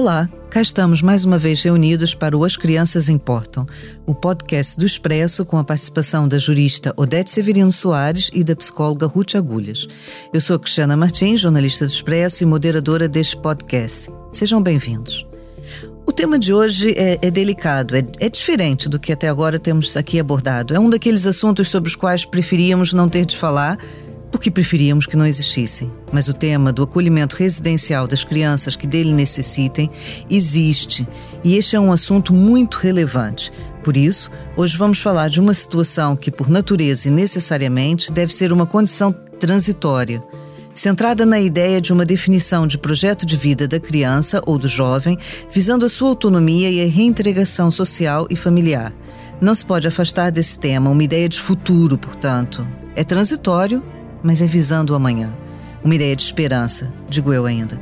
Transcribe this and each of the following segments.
Olá, cá estamos mais uma vez reunidos para o As Crianças Importam, o podcast do Expresso com a participação da jurista Odete Severino Soares e da psicóloga Ruth Agulhas. Eu sou Cristiana Martins, jornalista do Expresso e moderadora deste podcast. Sejam bem-vindos. O tema de hoje é, é delicado, é, é, diferente do que até agora temos aqui abordado. É um daqueles assuntos sobre os quais preferíamos não ter de falar porque preferíamos que não existissem. Mas o tema do acolhimento residencial das crianças que dele necessitem existe e este é um assunto muito relevante. Por isso, hoje vamos falar de uma situação que, por natureza e necessariamente, deve ser uma condição transitória. Centrada na ideia de uma definição de projeto de vida da criança ou do jovem, visando a sua autonomia e a reintegração social e familiar. Não se pode afastar desse tema uma ideia de futuro, portanto. É transitório, mas é visando o amanhã. Uma ideia de esperança, digo eu ainda.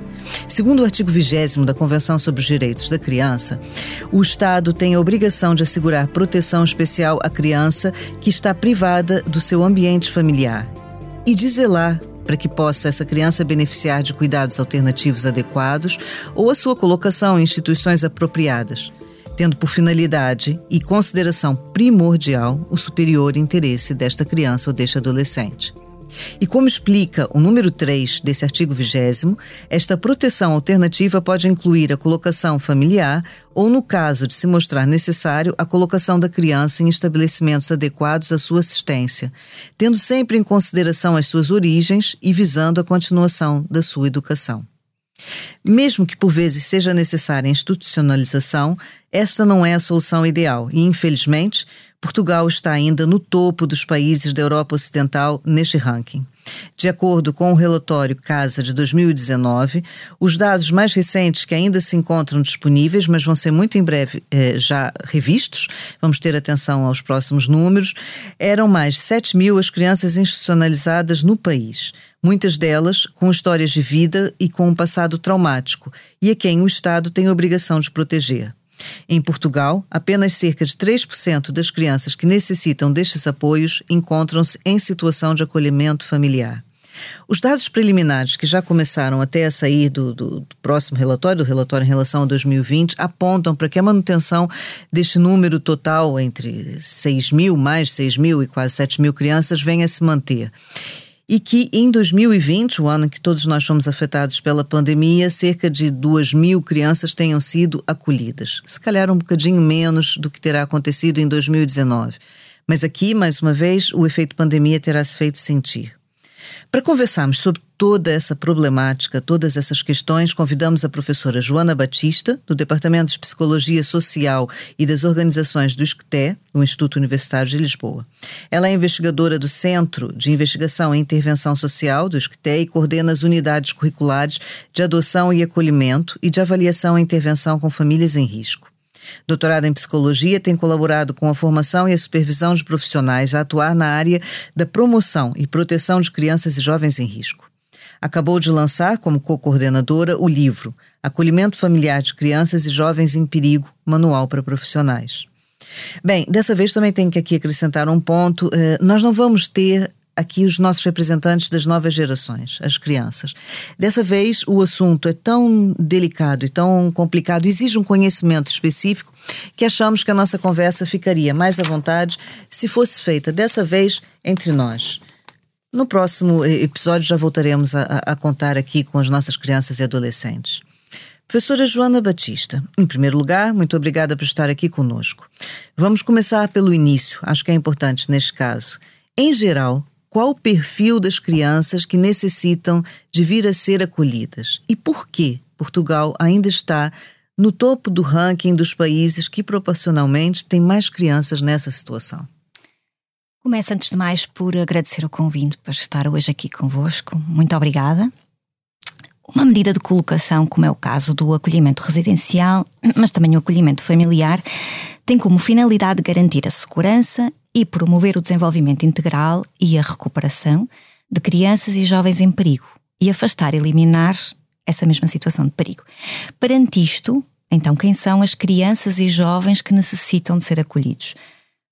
Segundo o artigo 20 da Convenção sobre os Direitos da Criança, o Estado tem a obrigação de assegurar proteção especial à criança que está privada do seu ambiente familiar e de zelar para que possa essa criança beneficiar de cuidados alternativos adequados ou a sua colocação em instituições apropriadas, tendo por finalidade e consideração primordial o superior interesse desta criança ou deste adolescente. E como explica o número 3 desse artigo 20, esta proteção alternativa pode incluir a colocação familiar ou, no caso de se mostrar necessário, a colocação da criança em estabelecimentos adequados à sua assistência, tendo sempre em consideração as suas origens e visando a continuação da sua educação. Mesmo que por vezes seja necessária a institucionalização, esta não é a solução ideal e, infelizmente, Portugal está ainda no topo dos países da Europa Ocidental neste ranking. De acordo com o relatório Casa de 2019, os dados mais recentes que ainda se encontram disponíveis, mas vão ser muito em breve eh, já revistos, vamos ter atenção aos próximos números, eram mais 7 mil as crianças institucionalizadas no país, muitas delas com histórias de vida e com um passado traumático, e a quem o Estado tem a obrigação de proteger. Em Portugal, apenas cerca de 3% das crianças que necessitam destes apoios encontram-se em situação de acolhimento familiar. Os dados preliminares que já começaram até a sair do, do, do, próximo relatório, do relatório em relação a 2020, apontam para que a manutenção deste número total, entre 6 mil, mais 6 mil e quase 7 mil crianças, venha a se manter e que em 2020, o ano em que todos nós fomos afetados pela pandemia, cerca de 2 mil crianças tenham sido acolhidas. Se calhar um bocadinho menos do que terá acontecido em 2019. Mas aqui, mais uma vez, o efeito pandemia terá se feito sentir. Para conversarmos sobre toda essa problemática, todas essas questões, convidamos a professora Joana Batista, do Departamento de Psicologia Social e das Organizações do ISCTE, do Instituto Universitário de Lisboa. Ela é investigadora do Centro de Investigação e Intervenção Social do ISCTE e coordena as unidades curriculares de adoção e acolhimento e de avaliação e intervenção com famílias em risco. Doutorada em psicologia, tem colaborado com a formação e a supervisão de profissionais a atuar na área da promoção e proteção de crianças e jovens em risco. Acabou de lançar, como co-coordenadora, o livro Acolhimento Familiar de Crianças e Jovens em Perigo Manual para Profissionais. Bem, dessa vez também tenho que aqui acrescentar um ponto. Eh, nós não vamos ter aqui os nossos representantes das novas gerações, as crianças. Dessa vez, o assunto é tão delicado e tão complicado, exige um conhecimento específico, que achamos que a nossa conversa ficaria mais à vontade se fosse feita dessa vez entre nós. No próximo episódio já voltaremos a, a contar aqui com as nossas crianças e adolescentes. Professora Joana Batista, em primeiro lugar, muito obrigada por estar aqui conosco. Vamos começar pelo início, acho que é importante neste caso. Em geral, qual o perfil das crianças que necessitam de vir a ser acolhidas e por que Portugal ainda está no topo do ranking dos países que proporcionalmente têm mais crianças nessa situação. Começo antes de mais por agradecer o convite para estar hoje aqui convosco. Muito obrigada. Uma medida de colocação, como é o caso do acolhimento residencial, mas também o acolhimento familiar, tem como finalidade garantir a segurança e promover o desenvolvimento integral e a recuperação de crianças e jovens em perigo e afastar e eliminar essa mesma situação de perigo. Perante isto, então, quem são as crianças e jovens que necessitam de ser acolhidos?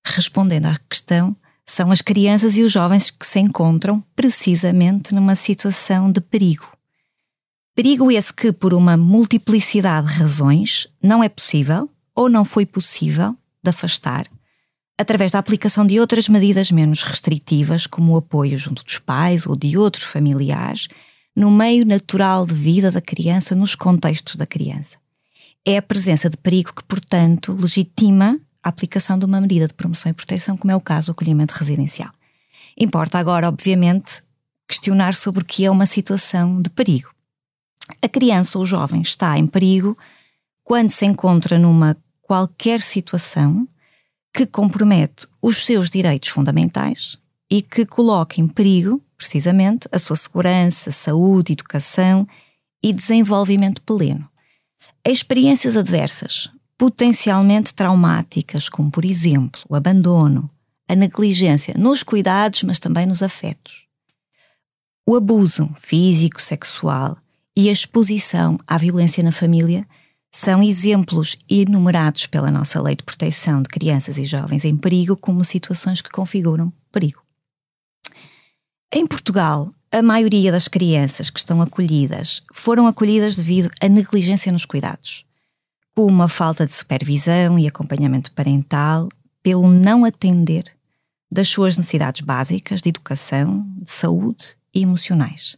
Respondendo à questão, são as crianças e os jovens que se encontram precisamente numa situação de perigo. Perigo esse que, por uma multiplicidade de razões, não é possível ou não foi possível de afastar, através da aplicação de outras medidas menos restritivas, como o apoio junto dos pais ou de outros familiares, no meio natural de vida da criança, nos contextos da criança. É a presença de perigo que, portanto, legitima a aplicação de uma medida de promoção e proteção, como é o caso do acolhimento residencial. Importa agora, obviamente, questionar sobre o que é uma situação de perigo. A criança ou o jovem está em perigo quando se encontra numa qualquer situação que compromete os seus direitos fundamentais e que coloca em perigo, precisamente, a sua segurança, saúde, educação e desenvolvimento pleno. Experiências adversas, potencialmente traumáticas, como por exemplo o abandono, a negligência nos cuidados, mas também nos afetos, o abuso físico, sexual e a exposição à violência na família são exemplos enumerados pela nossa Lei de Proteção de Crianças e Jovens em Perigo como situações que configuram perigo. Em Portugal, a maioria das crianças que estão acolhidas foram acolhidas devido à negligência nos cuidados, como a falta de supervisão e acompanhamento parental, pelo não atender das suas necessidades básicas de educação, de saúde e emocionais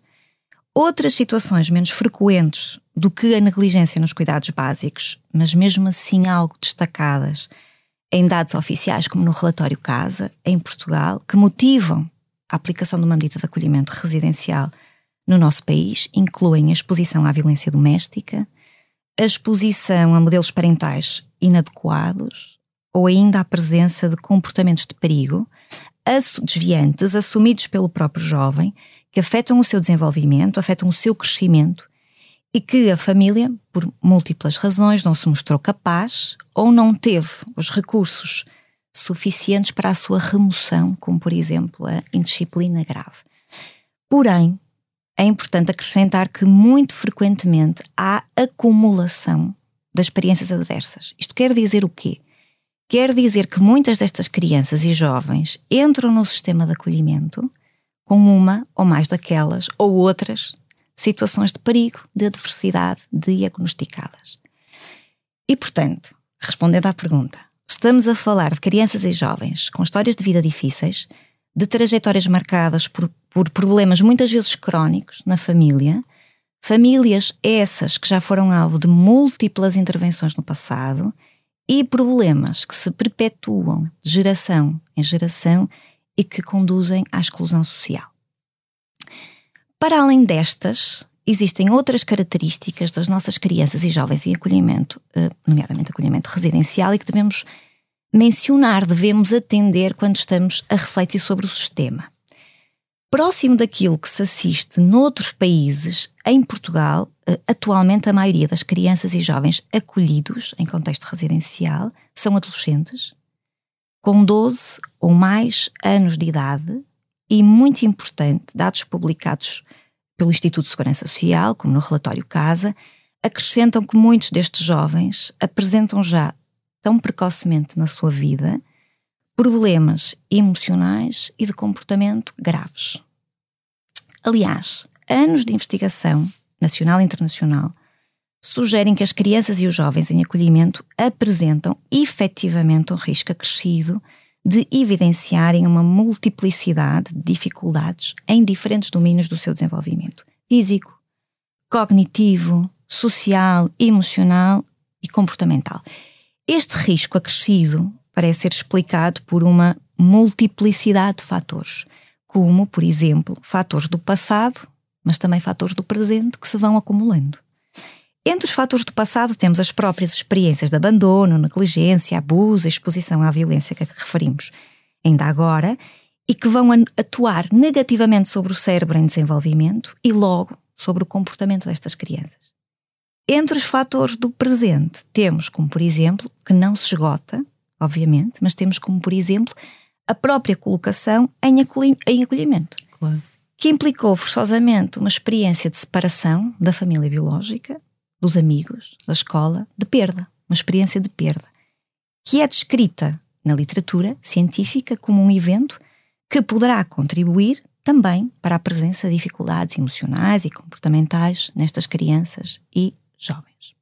Outras situações menos frequentes do que a negligência nos cuidados básicos, mas mesmo assim algo destacadas em dados oficiais, como no relatório Casa, em Portugal, que motivam a aplicação de uma medida de acolhimento residencial no nosso país, incluem a exposição à violência doméstica, a exposição a modelos parentais inadequados ou ainda a presença de comportamentos de perigo desviantes assumidos pelo próprio jovem que afetam o seu desenvolvimento, afetam o seu crescimento e que a família, por múltiplas razões, não se mostrou capaz ou não teve os recursos suficientes para a sua remoção, como por exemplo a indisciplina grave. Porém, é importante acrescentar que muito frequentemente há acumulação das experiências adversas. Isto quer dizer o quê? Quer dizer que muitas destas crianças e jovens entram no sistema de acolhimento com uma ou mais daquelas ou outras situações de perigo, de adversidade diagnosticadas. E, portanto, respondendo à pergunta, estamos a falar de crianças e jovens com histórias de vida difíceis, de trajetórias marcadas por, por problemas muitas vezes crónicos na família, famílias essas que já foram alvo de múltiplas intervenções no passado e problemas que se perpetuam de geração em geração e que conduzem à exclusão social. Para além destas, existem outras características das nossas crianças e jovens em acolhimento, eh, nomeadamente acolhimento residencial, e que devemos mencionar, devemos atender quando estamos a refletir sobre o sistema. Próximo daquilo que se assiste noutros países, em Portugal, eh, atualmente a maioria das crianças e jovens acolhidos em contexto residencial são adolescentes, com 12 ou mais anos de idade e, muito importante, dados publicados pelo Instituto de Segurança Social, como no relatório Casa, acrescentam que muitos destes jovens apresentam já tão precocemente na sua vida problemas emocionais e de comportamento graves. Aliás, anos de investigação nacional e internacional sugerem que as crianças e os jovens em acolhimento apresentam efetivamente um risco acrescido de evidenciarem uma multiplicidade de dificuldades em diferentes domínios do seu desenvolvimento físico, cognitivo, social, emocional e comportamental. Este risco acrescido parece ser explicado por uma multiplicidade de fatores, como, por exemplo, fatores do passado, mas também fatores do presente que se vão acumulando. Entre os fatores do passado temos as próprias experiências de abandono, negligência, abuso, exposição à violência que referimos ainda agora e que vão atuar negativamente sobre o cérebro em desenvolvimento e logo sobre o comportamento destas crianças. Entre os fatores do presente temos como, por exemplo, que não se esgota, obviamente, mas temos como, por exemplo, a própria colocação em, acolhimento. Claro. Que implicou forçosamente uma experiência de separação da família biológica dos amigos, da escola, de perda, uma experiência de perda, que é descrita na literatura científica como um evento que poderá contribuir também para a presença de dificuldades emocionais e comportamentais nestas crianças e jovens.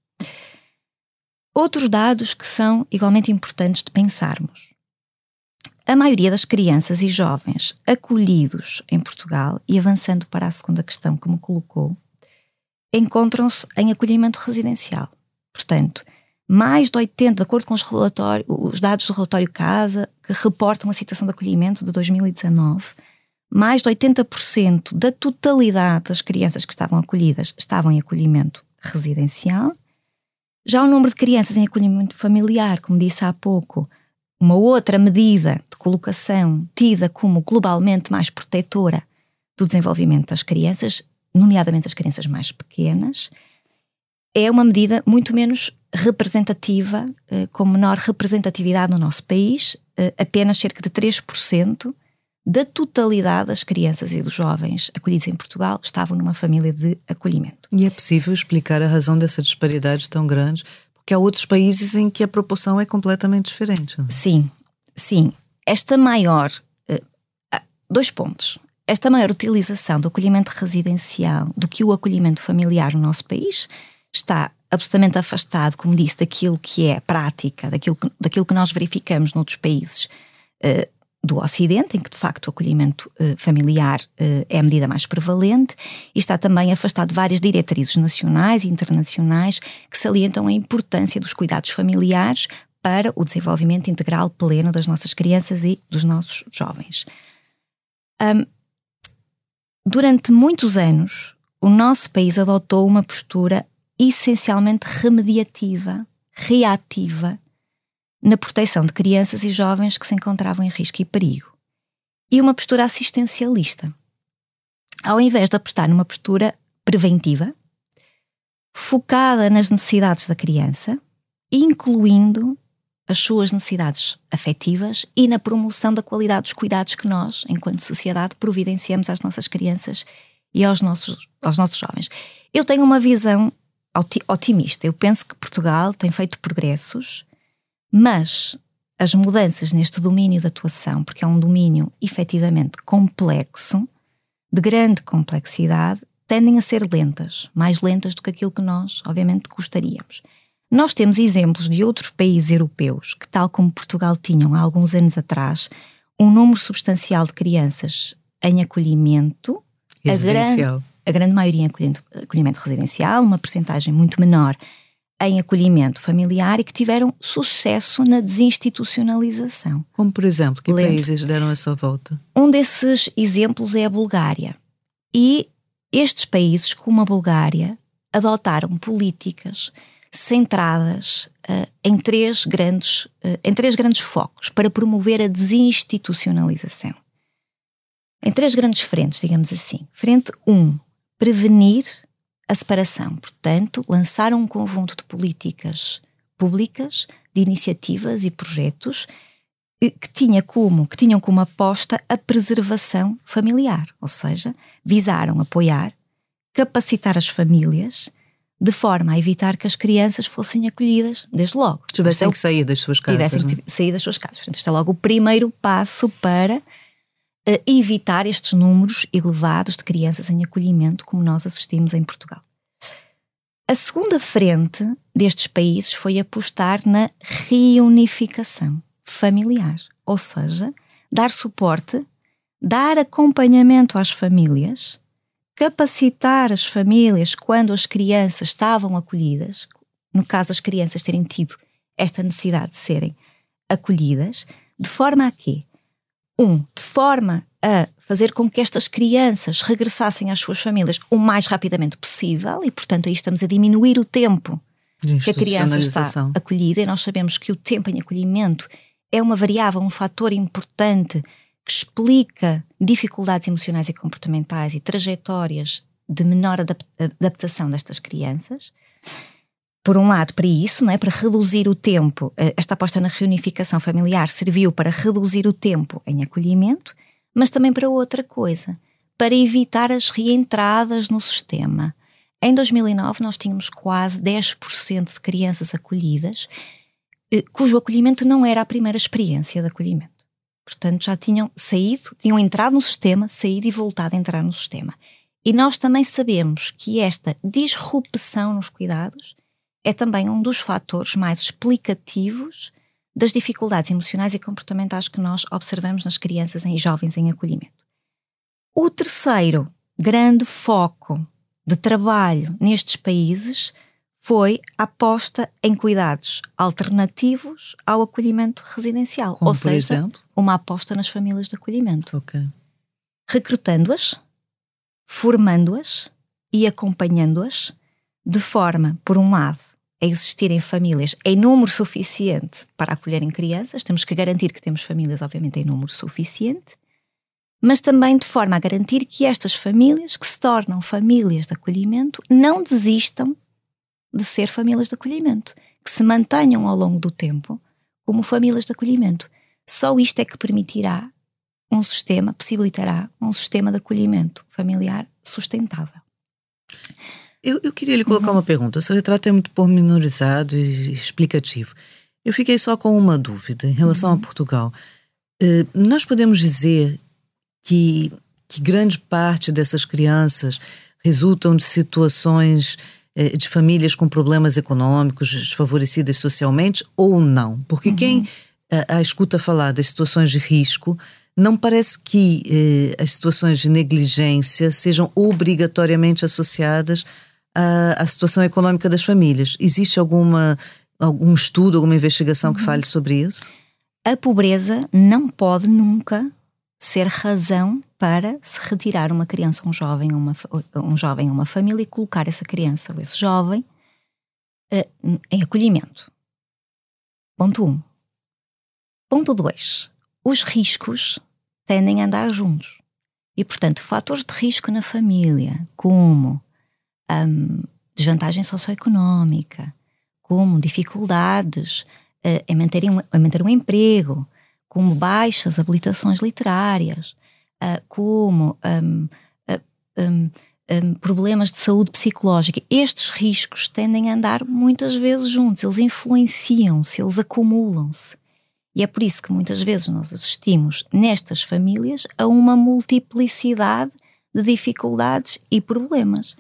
Outros dados que são igualmente importantes de pensarmos. A maioria das crianças e jovens acolhidos em Portugal, e avançando para a segunda questão que me colocou, encontram-se em acolhimento residencial. Portanto, mais de 80, de acordo com os, os dados do relatório Casa, que reportam a situação de acolhimento de 2019, mais de 80% da totalidade das crianças que estavam acolhidas estavam em acolhimento residencial. Já o número de crianças em acolhimento familiar, como disse há pouco, uma outra medida de colocação tida como globalmente mais protetora do desenvolvimento das crianças, nomeadamente as crianças mais pequenas, é uma medida muito menos representativa, eh, com menor representatividade no nosso país, eh, apenas cerca de 3% da totalidade das crianças e dos jovens acolhidos em Portugal estavam numa família de acolhimento. E é possível explicar a razão dessa disparidade tão grande que há outros países em que a proporção é completamente diferente. Sim, sim. Esta maior. Eh, dois pontos. Esta maior utilização do acolhimento residencial do que o acolhimento familiar no nosso país está absolutamente afastado, como disse, daquilo que é prática, daquilo que, daquilo que nós verificamos noutros países uh, do Ocidente, em que de facto o acolhimento uh, familiar uh, é a medida mais prevalente, e está também afastado de várias diretrizes nacionais e internacionais que salientam a importância dos cuidados familiares para o desenvolvimento integral pleno das nossas crianças e dos nossos jovens. Um, durante muitos anos, o nosso país adotou uma postura essencialmente remediativa, reativa na proteção de crianças e jovens que se encontravam em risco e perigo, e uma postura assistencialista, ao invés de apostar numa postura preventiva, focada nas necessidades da criança, incluindo as suas necessidades afetivas e na promoção da qualidade dos cuidados que nós, enquanto sociedade, providenciamos às nossas crianças e aos nossos, aos nossos jovens. Eu tenho uma visão otimista. Eu penso que Portugal tem feito progressos mas as mudanças neste domínio de atuação, porque é um domínio efetivamente complexo, de grande complexidade, tendem a ser lentas, mais lentas do que aquilo que nós, obviamente, gostaríamos. Nós temos exemplos de outros países europeus que, tal como Portugal, tinham há alguns anos atrás um número substancial de crianças em acolhimento, a grande, a grande maioria em acolhimento, acolhimento residencial, uma percentagem muito menor em acolhimento familiar e que tiveram sucesso na desinstitucionalização. Como, por exemplo, que Lembro. países deram essa volta? Um desses exemplos é a Bulgária. E estes países, como a Bulgária, adotaram políticas centradas uh, em, três grandes, uh, em três grandes focos para promover a desinstitucionalização. Em três grandes frentes, digamos assim. Frente 1, um, prevenir a separação. Portanto, lançaram um conjunto de políticas públicas, de iniciativas e projetos que, tinha como, que tinham como aposta a preservação familiar, ou seja, visaram apoiar, capacitar as famílias de forma a evitar que as crianças fossem acolhidas desde logo. Tivessem então, que sair das suas casas. Tivessem que sair das suas casas. Portanto, este é logo o primeiro passo para evitar estes números elevados de crianças em acolhimento como nós assistimos em Portugal. A segunda frente destes países foi apostar na reunificação familiar, ou seja, dar suporte, dar acompanhamento às famílias, capacitar as famílias quando as crianças estavam acolhidas, no caso as crianças terem tido esta necessidade de serem acolhidas, de forma a quê? Um, de forma a fazer com que estas crianças regressassem às suas famílias o mais rapidamente possível e, portanto, aí estamos a diminuir o tempo que a criança está acolhida. E nós sabemos que o tempo em acolhimento é uma variável, um fator importante que explica dificuldades emocionais e comportamentais e trajetórias de menor adaptação destas crianças por um lado, para isso, não é? para reduzir o tempo, eh, esta aposta na reunificação familiar serviu para reduzir o tempo em acolhimento, mas também para outra coisa, para evitar as reentradas no sistema. Em 2009, nós tínhamos quase 10% de crianças acolhidas, eh, cujo acolhimento não era a primeira experiência de acolhimento. Portanto, já tinham saído, tinham entrado no sistema, saído e voltado a entrar no sistema. E nós também sabemos que esta disrupção nos cuidados é também um dos fatores mais explicativos das dificuldades emocionais e comportamentais que nós observamos nas crianças e jovens em acolhimento. O terceiro grande foco de trabalho nestes países foi a aposta em cuidados alternativos ao acolhimento residencial. Como ou seja, exemplo? uma aposta nas famílias de acolhimento. Ok. Recrutando-as, formando-as e acompanhando-as de forma, por um lado, a existirem famílias em número suficiente para acolherem crianças, temos que garantir que temos famílias, obviamente, em número suficiente, mas também de forma a garantir que estas famílias, que se tornam famílias de acolhimento, não desistam de ser famílias de acolhimento, que se mantenham ao longo do tempo como famílias de acolhimento. Só isto é que permitirá um sistema, possibilitará um sistema de acolhimento familiar sustentável. Eu, eu queria lhe colocar uhum. uma pergunta. O seu retrato é muito pormenorizado e explicativo. Eu fiquei só com uma dúvida em relação uhum. a Portugal. Uh, nós podemos dizer que, que grande parte dessas crianças resultam de situações de famílias com problemas econômicos, desfavorecidas socialmente, ou não? Porque uhum. quem a, a, escuta falar das situações de risco, não parece que eh, as situações de negligência sejam obrigatoriamente associadas a, a situação econômica das famílias. Existe alguma, algum estudo, alguma investigação que uhum. fale sobre isso? A pobreza não pode nunca ser razão para se retirar uma criança, um jovem, uma, um jovem, uma família e colocar essa criança ou esse jovem uh, em acolhimento. Ponto 1. Um. Ponto 2. Os riscos tendem a andar juntos. E, portanto, fatores de risco na família, como um, desvantagem socioeconómica, como dificuldades uh, em, manter um, em manter um emprego, como baixas habilitações literárias, uh, como um, um, problemas de saúde psicológica. Estes riscos tendem a andar muitas vezes juntos, eles influenciam-se, eles acumulam-se. E é por isso que muitas vezes nós assistimos nestas famílias a uma multiplicidade de dificuldades e problemas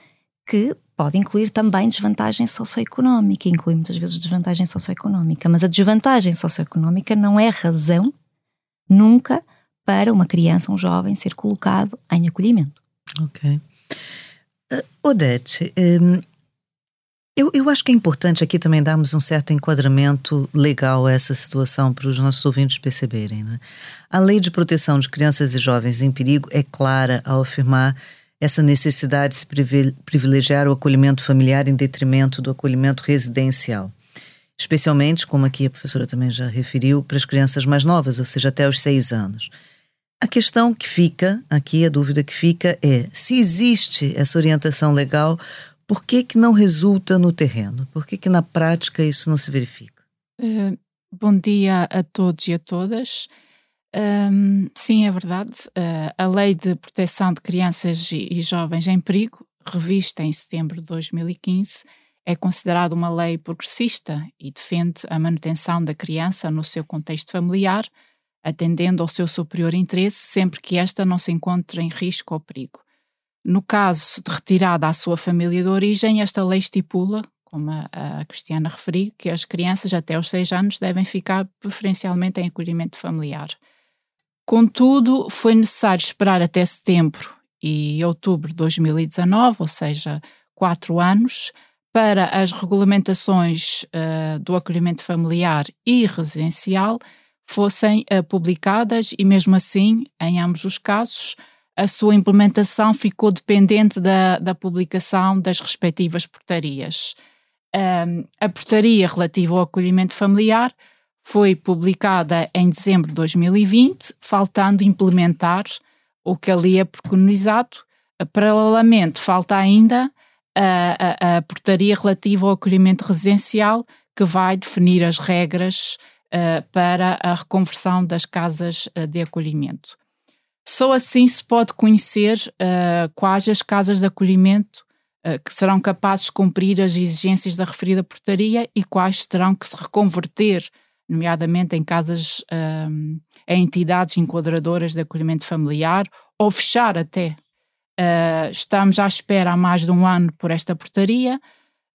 que pode incluir também desvantagem socioeconómica, inclui muitas vezes desvantagem socioeconómica, mas a desvantagem socioeconómica não é razão nunca para uma criança, um jovem ser colocado em acolhimento. Ok. Uh, Odete, um, eu, eu acho que é importante aqui também darmos um certo enquadramento legal a essa situação para os nossos ouvintes perceberem. Né? A Lei de Proteção de Crianças e Jovens em Perigo é clara ao afirmar essa necessidade de se privilegiar o acolhimento familiar em detrimento do acolhimento residencial. Especialmente, como aqui a professora também já referiu, para as crianças mais novas, ou seja, até os seis anos. A questão que fica, aqui a dúvida que fica é: se existe essa orientação legal, por que, que não resulta no terreno? Por que, que na prática isso não se verifica? Uh, bom dia a todos e a todas. Um, sim, é verdade. Uh, a Lei de Proteção de Crianças e, Jovens em Perigo, revista em setembro de 2015, é considerada uma lei progressista e defende a manutenção da criança no seu contexto familiar, atendendo ao seu superior interesse sempre que esta não se encontre em risco ou perigo. No caso de retirada à sua família de origem, esta lei estipula, como a, a Cristiana referiu, que as crianças até os seis anos devem ficar preferencialmente em acolhimento familiar. Contudo, foi necessário esperar até setembro e outubro de 2019, ou seja, quatro anos, para as regulamentações uh, do acolhimento familiar e residencial fossem uh, publicadas e, mesmo assim, em ambos os casos, a sua implementação ficou dependente da, da publicação das respectivas portarias. Um, a portaria relativa ao acolhimento familiar foi publicada em dezembro de 2020, faltando implementar o que ali é preconizado. Paralelamente, falta ainda a, a, portaria relativa ao acolhimento residencial, que vai definir as regras uh, para a reconversão das casas uh, de acolhimento. Só assim se pode conhecer uh, quais as casas de acolhimento que serão capazes de cumprir as exigências da referida portaria e quais terão que se reconverter nomeadamente em casas, em entidades enquadradoras de acolhimento familiar, ou fechar até. Uh, estamos à espera há mais de um ano por esta portaria,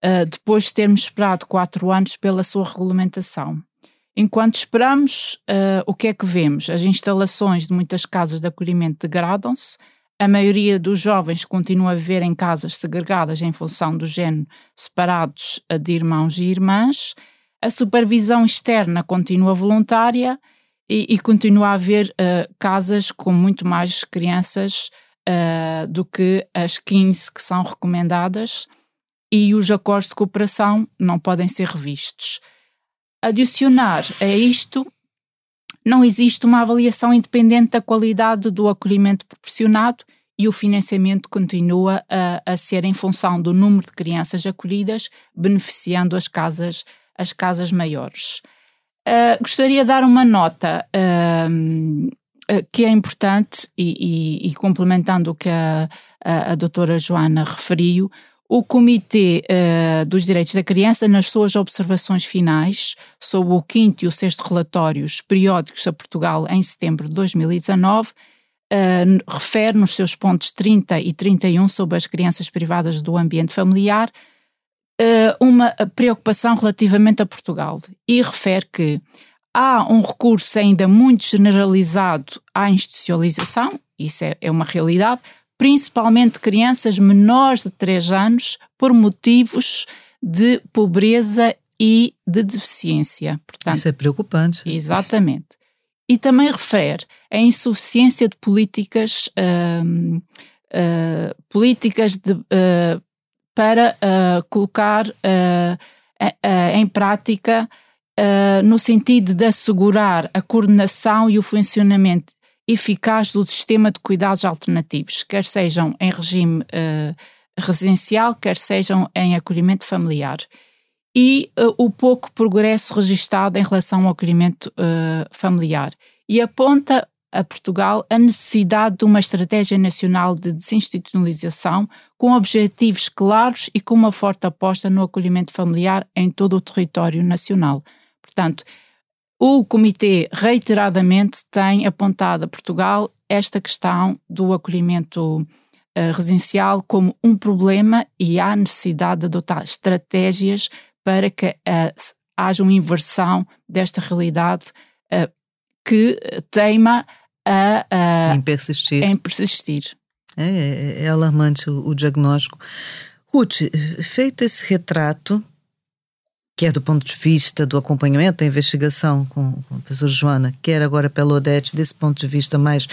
uh, depois de termos esperado quatro anos pela sua regulamentação. Enquanto esperamos, uh, o que é que vemos? As instalações de muitas casas de acolhimento degradam-se, a maioria dos jovens continua a viver em casas segregadas em função do género, separados de irmãos e irmãs, a supervisão externa continua voluntária e, e continua a haver casas com muito mais crianças uh, do que as 15 que são recomendadas e os acordos de cooperação não podem ser revistos. Adicionar a isto, não existe uma avaliação independente da qualidade do acolhimento proporcionado e o financiamento continua a, a ser em função do número de crianças acolhidas, beneficiando as casas, as casas maiores. Uh, gostaria de dar uma nota uh, que é importante e, e, e, complementando o que a, a, a doutora Joana referiu, o Comitê uh, dos Direitos da Criança, nas suas observações finais sobre o quinto e o sexto relatórios periódicos a Portugal em setembro de 2019, uh, eh, refere nos seus pontos 30 e 31 sobre as crianças privadas do ambiente familiar uh, uma preocupação relativamente a Portugal e refere que há um recurso ainda muito generalizado à institucionalização, isso é, é uma realidade, principalmente crianças menores de 3 anos, por motivos de pobreza e de deficiência. Portanto, Isso é preocupante. Exatamente. E também refere a insuficiência de políticas, uh, uh, políticas de, uh, para uh, colocar em prática no sentido de assegurar a coordenação e o funcionamento eficaz do sistema de cuidados alternativos, quer sejam em regime uh, residencial, quer sejam em acolhimento familiar. E uh, o pouco progresso registado em relação ao acolhimento familiar. E aponta a Portugal a necessidade de uma estratégia nacional de desinstitucionalização com objetivos claros e com uma forte aposta no acolhimento familiar em todo o território nacional. Portanto, o Comitê reiteradamente tem apontado a Portugal esta questão do acolhimento uh, residencial como um problema e há necessidade de adotar estratégias para que uh, haja uma inversão desta realidade uh, que teima a, a, em persistir. Em persistir. É, é, é alarmante o, o diagnóstico. Ruth, feito esse retrato, quer do ponto de vista do acompanhamento da investigação com, com a professora Joana, quer agora pela Odete, desse ponto de vista mais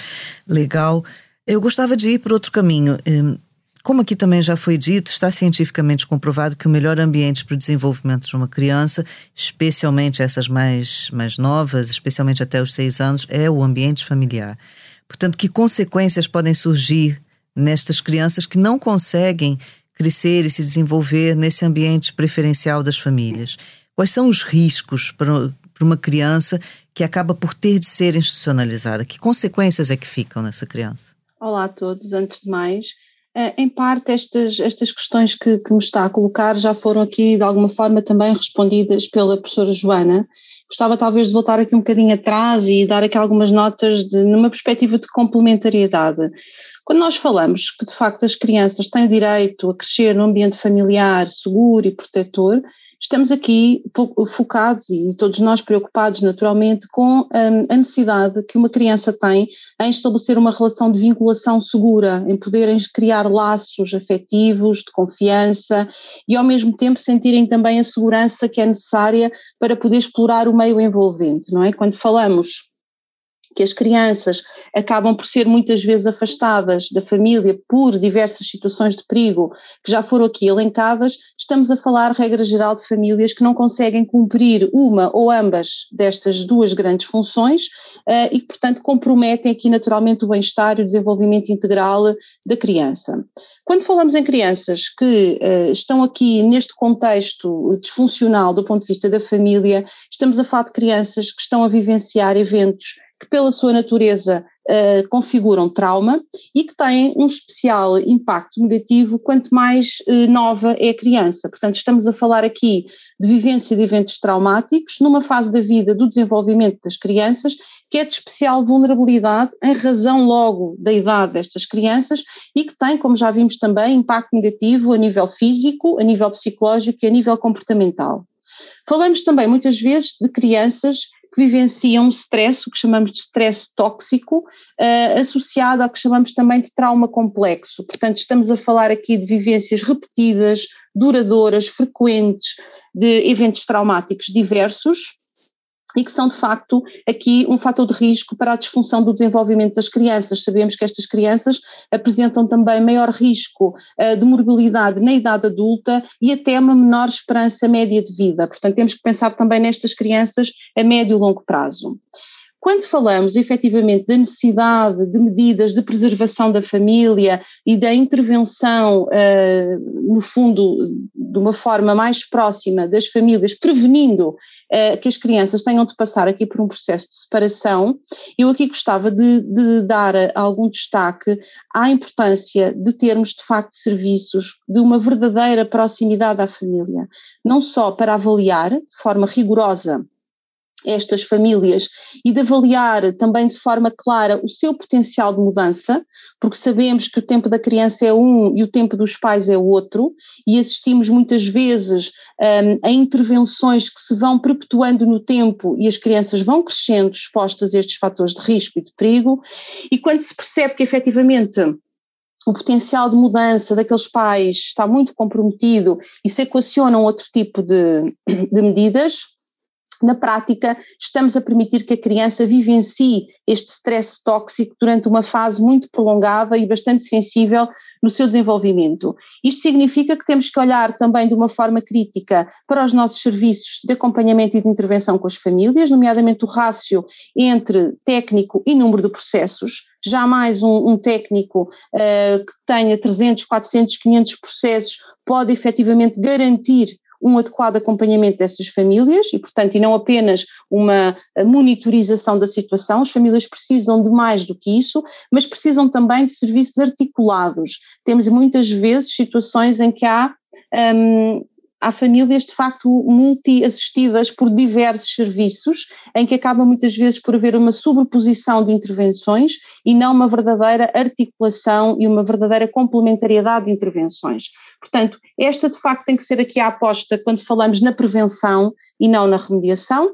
legal, eu gostava de ir por outro caminho. Hum, como aqui também já foi dito, está cientificamente comprovado que o melhor ambiente para o desenvolvimento de uma criança, especialmente essas mais, mais novas, especialmente até os seis anos, é o ambiente familiar. Portanto, que consequências podem surgir nestas crianças que não conseguem crescer e se desenvolver nesse ambiente preferencial das famílias? Quais são os riscos para, uma criança que acaba por ter de ser institucionalizada? Que consequências é que ficam nessa criança? Olá a todos, antes de mais, eh, em parte estas, estas questões que, que, me está a colocar já foram aqui de alguma forma também respondidas pela professora Joana. Gostava talvez de voltar aqui um bocadinho atrás e dar aqui algumas notas de, numa perspectiva de complementariedade. Quando nós falamos que de facto as crianças têm o direito a crescer num ambiente familiar seguro e protetor, estamos aqui focados e todos nós preocupados naturalmente com hum, a necessidade que uma criança tem em estabelecer uma relação de vinculação segura, em poderem criar laços afetivos, de confiança e ao mesmo tempo sentirem também a segurança que é necessária para poder explorar o meio envolvente, não é? Quando falamos que as crianças acabam por ser muitas vezes afastadas da família por diversas situações de perigo que já foram aqui elencadas, estamos a falar, regra geral, de famílias que não conseguem cumprir uma ou ambas destas duas grandes funções uh, e que, portanto, comprometem aqui naturalmente o bem-estar e o desenvolvimento integral da criança. Quando falamos em crianças que uh, estão aqui neste contexto disfuncional do ponto de vista da família, estamos a falar de crianças que estão a vivenciar eventos que pela sua natureza uh, configuram trauma e que têm um especial impacto negativo quanto mais uh, nova é a criança. Portanto, estamos a falar aqui de vivência de eventos traumáticos numa fase da vida do desenvolvimento das crianças que é de especial vulnerabilidade em razão logo da idade destas crianças e que tem, como já vimos também, impacto negativo a nível físico, a nível psicológico e a nível comportamental. Falamos também muitas vezes de crianças que vivenciam stress, o que chamamos de stress tóxico, uh, associado ao que chamamos também de trauma complexo. Portanto, estamos a falar aqui de vivências repetidas, duradouras, frequentes, de eventos traumáticos diversos, e que são de facto aqui um fator de risco para a disfunção do desenvolvimento das crianças. Sabemos que estas crianças apresentam também maior risco uh, de morbilidade na idade adulta e até uma menor esperança média de vida. Portanto, temos que pensar também nestas crianças a médio e longo prazo. Quando falamos efetivamente da necessidade de medidas de preservação da família e da intervenção, uh, no fundo, de uma forma mais próxima das famílias, prevenindo uh, que as crianças tenham de passar aqui por um processo de separação, eu aqui gostava de, de dar algum destaque à importância de termos de facto serviços de uma verdadeira proximidade à família, não só para avaliar de forma rigorosa estas famílias e de avaliar também de forma clara o seu potencial de mudança, porque sabemos que o tempo da criança é um e o tempo dos pais é outro, e assistimos muitas vezes um, a intervenções que se vão perpetuando no tempo e as crianças vão crescendo expostas a estes fatores de risco e de perigo, e quando se percebe que efetivamente o potencial de mudança daqueles pais está muito comprometido e se equacionam outro tipo de, de medidas, na prática, estamos a permitir que a criança vivencie este stress tóxico durante uma fase muito prolongada e bastante sensível no seu desenvolvimento. Isto significa que temos que olhar também de uma forma crítica para os nossos serviços de acompanhamento e de intervenção com as famílias, nomeadamente o rácio entre técnico e número de processos. Jamais um, um técnico uh, que tenha 300, 400, 500 processos pode efetivamente garantir um adequado acompanhamento dessas famílias e, portanto, e não apenas uma monitorização da situação, as famílias precisam de mais do que isso, mas precisam também de serviços articulados. Temos muitas vezes situações em que há um, há famílias de facto multi-assistidas por diversos serviços, em que acaba muitas vezes por haver uma sobreposição de intervenções e não uma verdadeira articulação e uma verdadeira complementariedade de intervenções. Portanto, esta de facto tem que ser aqui a aposta quando falamos na prevenção e não na remediação,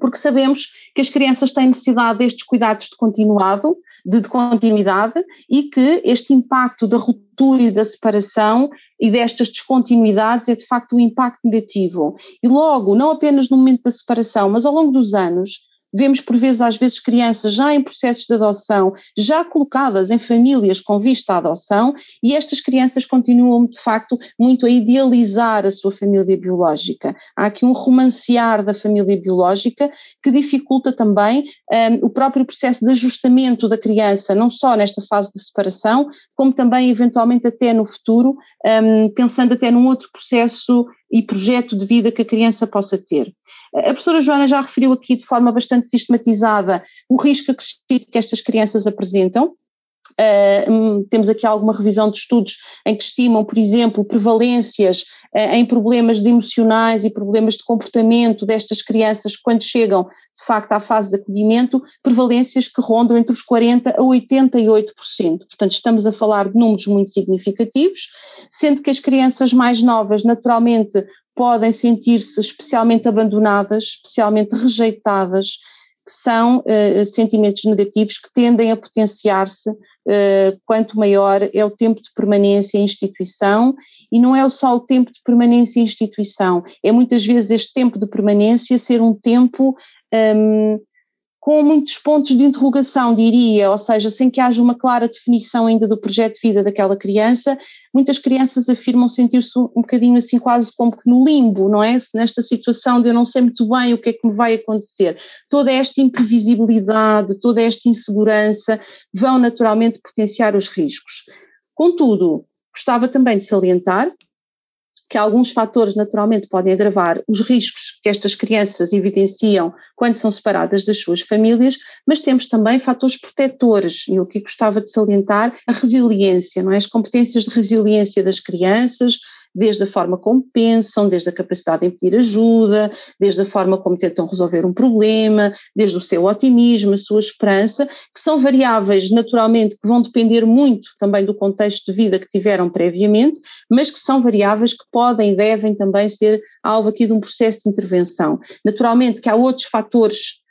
porque sabemos que as crianças têm necessidade destes cuidados de continuado, de, de, continuidade, e que este impacto da ruptura e da separação e destas descontinuidades é de facto um impacto negativo. E logo, não apenas no momento da separação, mas ao longo dos anos, Vemos por vezes, às vezes, crianças já em processos de adoção, já colocadas em famílias com vista à adoção, e estas crianças continuam, de facto, muito a idealizar a sua família biológica. Há aqui um romancear da família biológica que dificulta também um, o próprio processo de ajustamento da criança, não só nesta fase de separação, como também, eventualmente, até no futuro, um, pensando até num outro processo e projeto de vida que a criança possa ter. A professora Joana já referiu aqui de forma bastante sistematizada o risco acrescido que estas crianças apresentam, Uh, temos aqui alguma revisão de estudos em que estimam, por exemplo, prevalências uh, em problemas de emocionais e problemas de comportamento destas crianças quando chegam, de facto, à fase de acolhimento, prevalências que rondam entre os 40% a 88%. Portanto, estamos a falar de números muito significativos, sendo que as crianças mais novas, naturalmente, podem sentir-se especialmente abandonadas, especialmente rejeitadas, são uh, sentimentos negativos que tendem a potenciar-se uh, quanto maior é o tempo de permanência em instituição, e não é só o tempo de permanência em instituição, é muitas vezes este tempo de permanência ser um tempo um, com muitos pontos de interrogação, diria, ou seja, sem que haja uma clara definição ainda do projeto de vida daquela criança, muitas crianças afirmam sentir-se um bocadinho assim quase como que no limbo, não é? Nesta situação de eu não sei muito bem o que é que me vai acontecer. Toda esta imprevisibilidade, toda esta insegurança vão naturalmente potenciar os riscos. Contudo, gostava também de salientar que alguns fatores naturalmente podem agravar os riscos que estas crianças evidenciam quando são separadas das suas famílias, mas temos também fatores protetores, e o que gostava de salientar, a resiliência, não é? As competências de resiliência das crianças, desde a forma como pensam, desde a capacidade de pedir ajuda, desde a forma como tentam resolver um problema, desde o seu otimismo, a sua esperança, que são variáveis naturalmente que vão depender muito também do contexto de vida que tiveram previamente, mas que são variáveis que podem e devem também ser alvo aqui de um processo de intervenção. Naturalmente que há outros fatores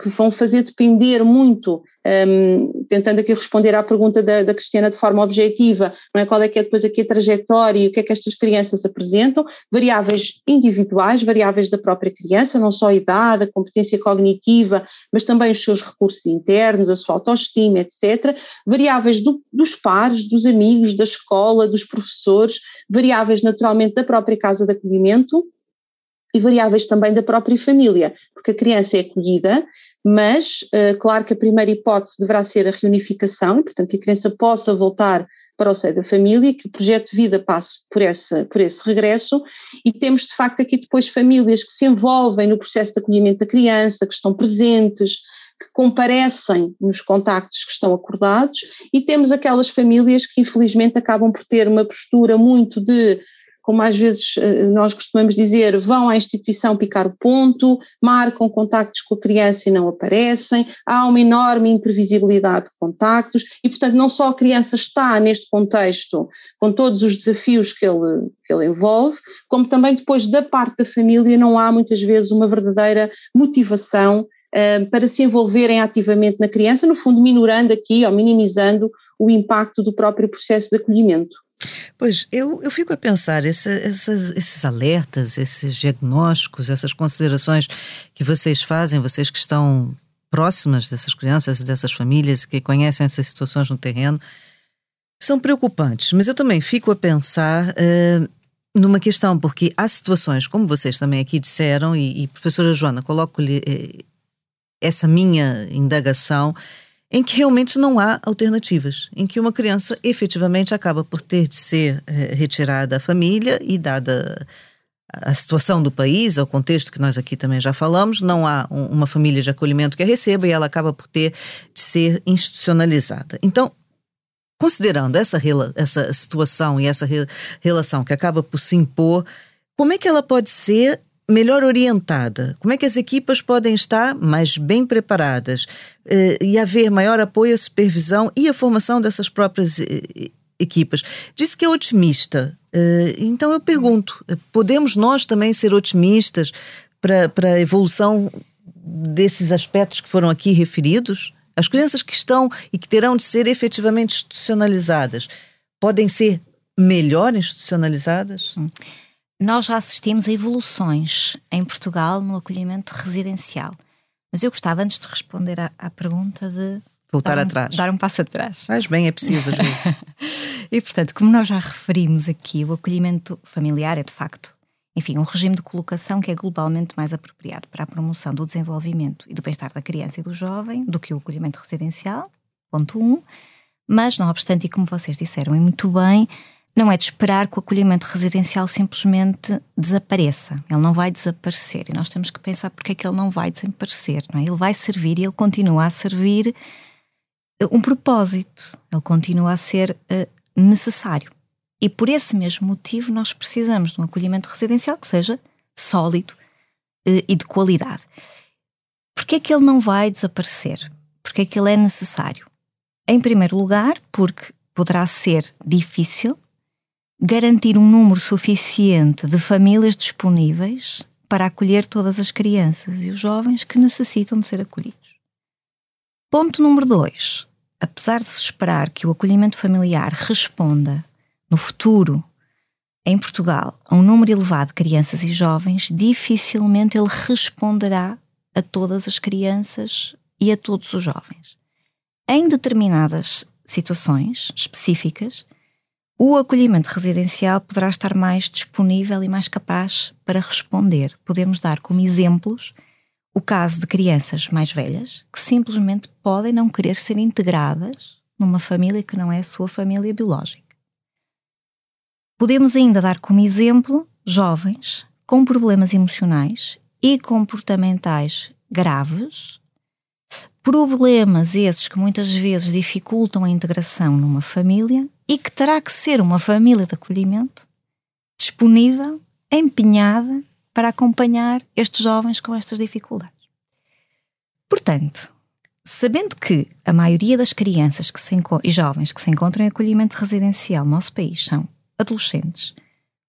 que vão fazer depender muito um, tentando aqui responder à pergunta da, da Cristiana de forma objetiva, não é? qual é que é depois aqui a trajetória e o que é que estas crianças apresentam, variáveis individuais, variáveis da própria criança, não só a idade, a competência cognitiva, mas também os seus recursos internos, a sua autoestima, etc. Variáveis do, dos pares, dos amigos, da escola, dos professores, variáveis naturalmente da própria casa de acolhimento, e variáveis também da própria família, porque a criança é acolhida, mas uh, claro que a primeira hipótese deverá ser a reunificação, portanto que a criança possa voltar para o seio da família, que o projeto de vida passe por, essa, por esse regresso, e temos de facto aqui depois famílias que se envolvem no processo de acolhimento da criança, que estão presentes, que comparecem nos contactos que estão acordados, e temos aquelas famílias que infelizmente acabam por ter uma postura muito de como às vezes eh, nós costumamos dizer, vão à instituição picar o ponto, marcam contactos com a criança e não aparecem, há uma enorme imprevisibilidade de contactos e, portanto, não só a criança está neste contexto com todos os desafios que ele, que ele envolve, como também depois da parte da família não há muitas vezes uma verdadeira motivação uh, para se envolverem ativamente na criança, no fundo minorando aqui ou minimizando o impacto do próprio processo de acolhimento. Pois, eu, eu fico a pensar, esse, esses, esses alertas, esses diagnósticos, essas considerações que vocês fazem, vocês que estão próximas dessas crianças, dessas famílias, que conhecem essas situações no terreno, são preocupantes. Mas eu também fico a pensar uh, numa questão, porque há situações, como vocês também aqui disseram, e, e professora Joana, coloco-lhe uh, essa minha indagação, em que realmente não há alternativas, em que uma criança efetivamente acaba por ter de ser é, retirada da família e dada a situação do país, ao contexto que nós aqui também já falamos, não há um, uma família de acolhimento que a receba e ela acaba por ter de ser institucionalizada. Então, considerando essa, essa situação e essa relação que acaba por se impor, como é que ela pode ser melhor orientada? Como é que as equipas podem estar mais bem preparadas eh, e haver maior apoio, supervisão e a formação dessas próprias eh, equipas? Disse que é otimista. Eh, então eu pergunto: podemos nós também ser otimistas para a evolução desses aspectos que foram aqui referidos? As crianças que estão e que terão de ser efetivamente institucionalizadas podem ser melhor institucionalizadas? Hum. Nós já assistimos a evoluções em Portugal no acolhimento residencial. Mas eu gostava, antes de responder à, à pergunta, de voltar dar um, atrás. Dar um passo atrás. Mas bem, é preciso às vezes. e portanto, como nós já referimos aqui, o acolhimento familiar é de facto, enfim, um regime de colocação que é globalmente mais apropriado para a promoção do desenvolvimento e do bem-estar da criança e do jovem do que o acolhimento residencial, ponto 1. Um. Mas, não obstante, e como vocês disseram e muito bem, não é de esperar que o acolhimento residencial simplesmente desapareça. Ele não vai desaparecer e nós temos que pensar porque é que ele não vai desaparecer. Não é? Ele vai servir e ele continua a servir eh, um propósito, ele continua a ser uh, necessário. E por esse mesmo motivo nós precisamos de um acolhimento residencial que seja sólido uh, e de qualidade. Porquê é que ele não vai desaparecer? Porque é que ele é necessário? Em primeiro lugar, porque poderá ser difícil garantir um número suficiente de famílias disponíveis para acolher todas as crianças e os jovens que necessitam de ser acolhidos. Ponto número dois. Apesar de se esperar que o acolhimento familiar responda, no futuro, em Portugal, a um número elevado de crianças e jovens, dificilmente ele responderá a todas as crianças e a todos os jovens. Em determinadas situações específicas, o acolhimento residencial poderá estar mais disponível e mais capaz para responder. Podemos dar como exemplos o caso de crianças mais velhas que simplesmente podem não querer ser integradas numa família que não é a sua família biológica. Podemos ainda dar como exemplo jovens com problemas emocionais e comportamentais graves, problemas esses que muitas vezes dificultam a integração numa família e que terá que ser uma família de acolhimento disponível, empenhada para acompanhar estes jovens com estas dificuldades. Portanto, sabendo que a maioria das crianças que se e jovens que se encontram em acolhimento residencial no nosso país são adolescentes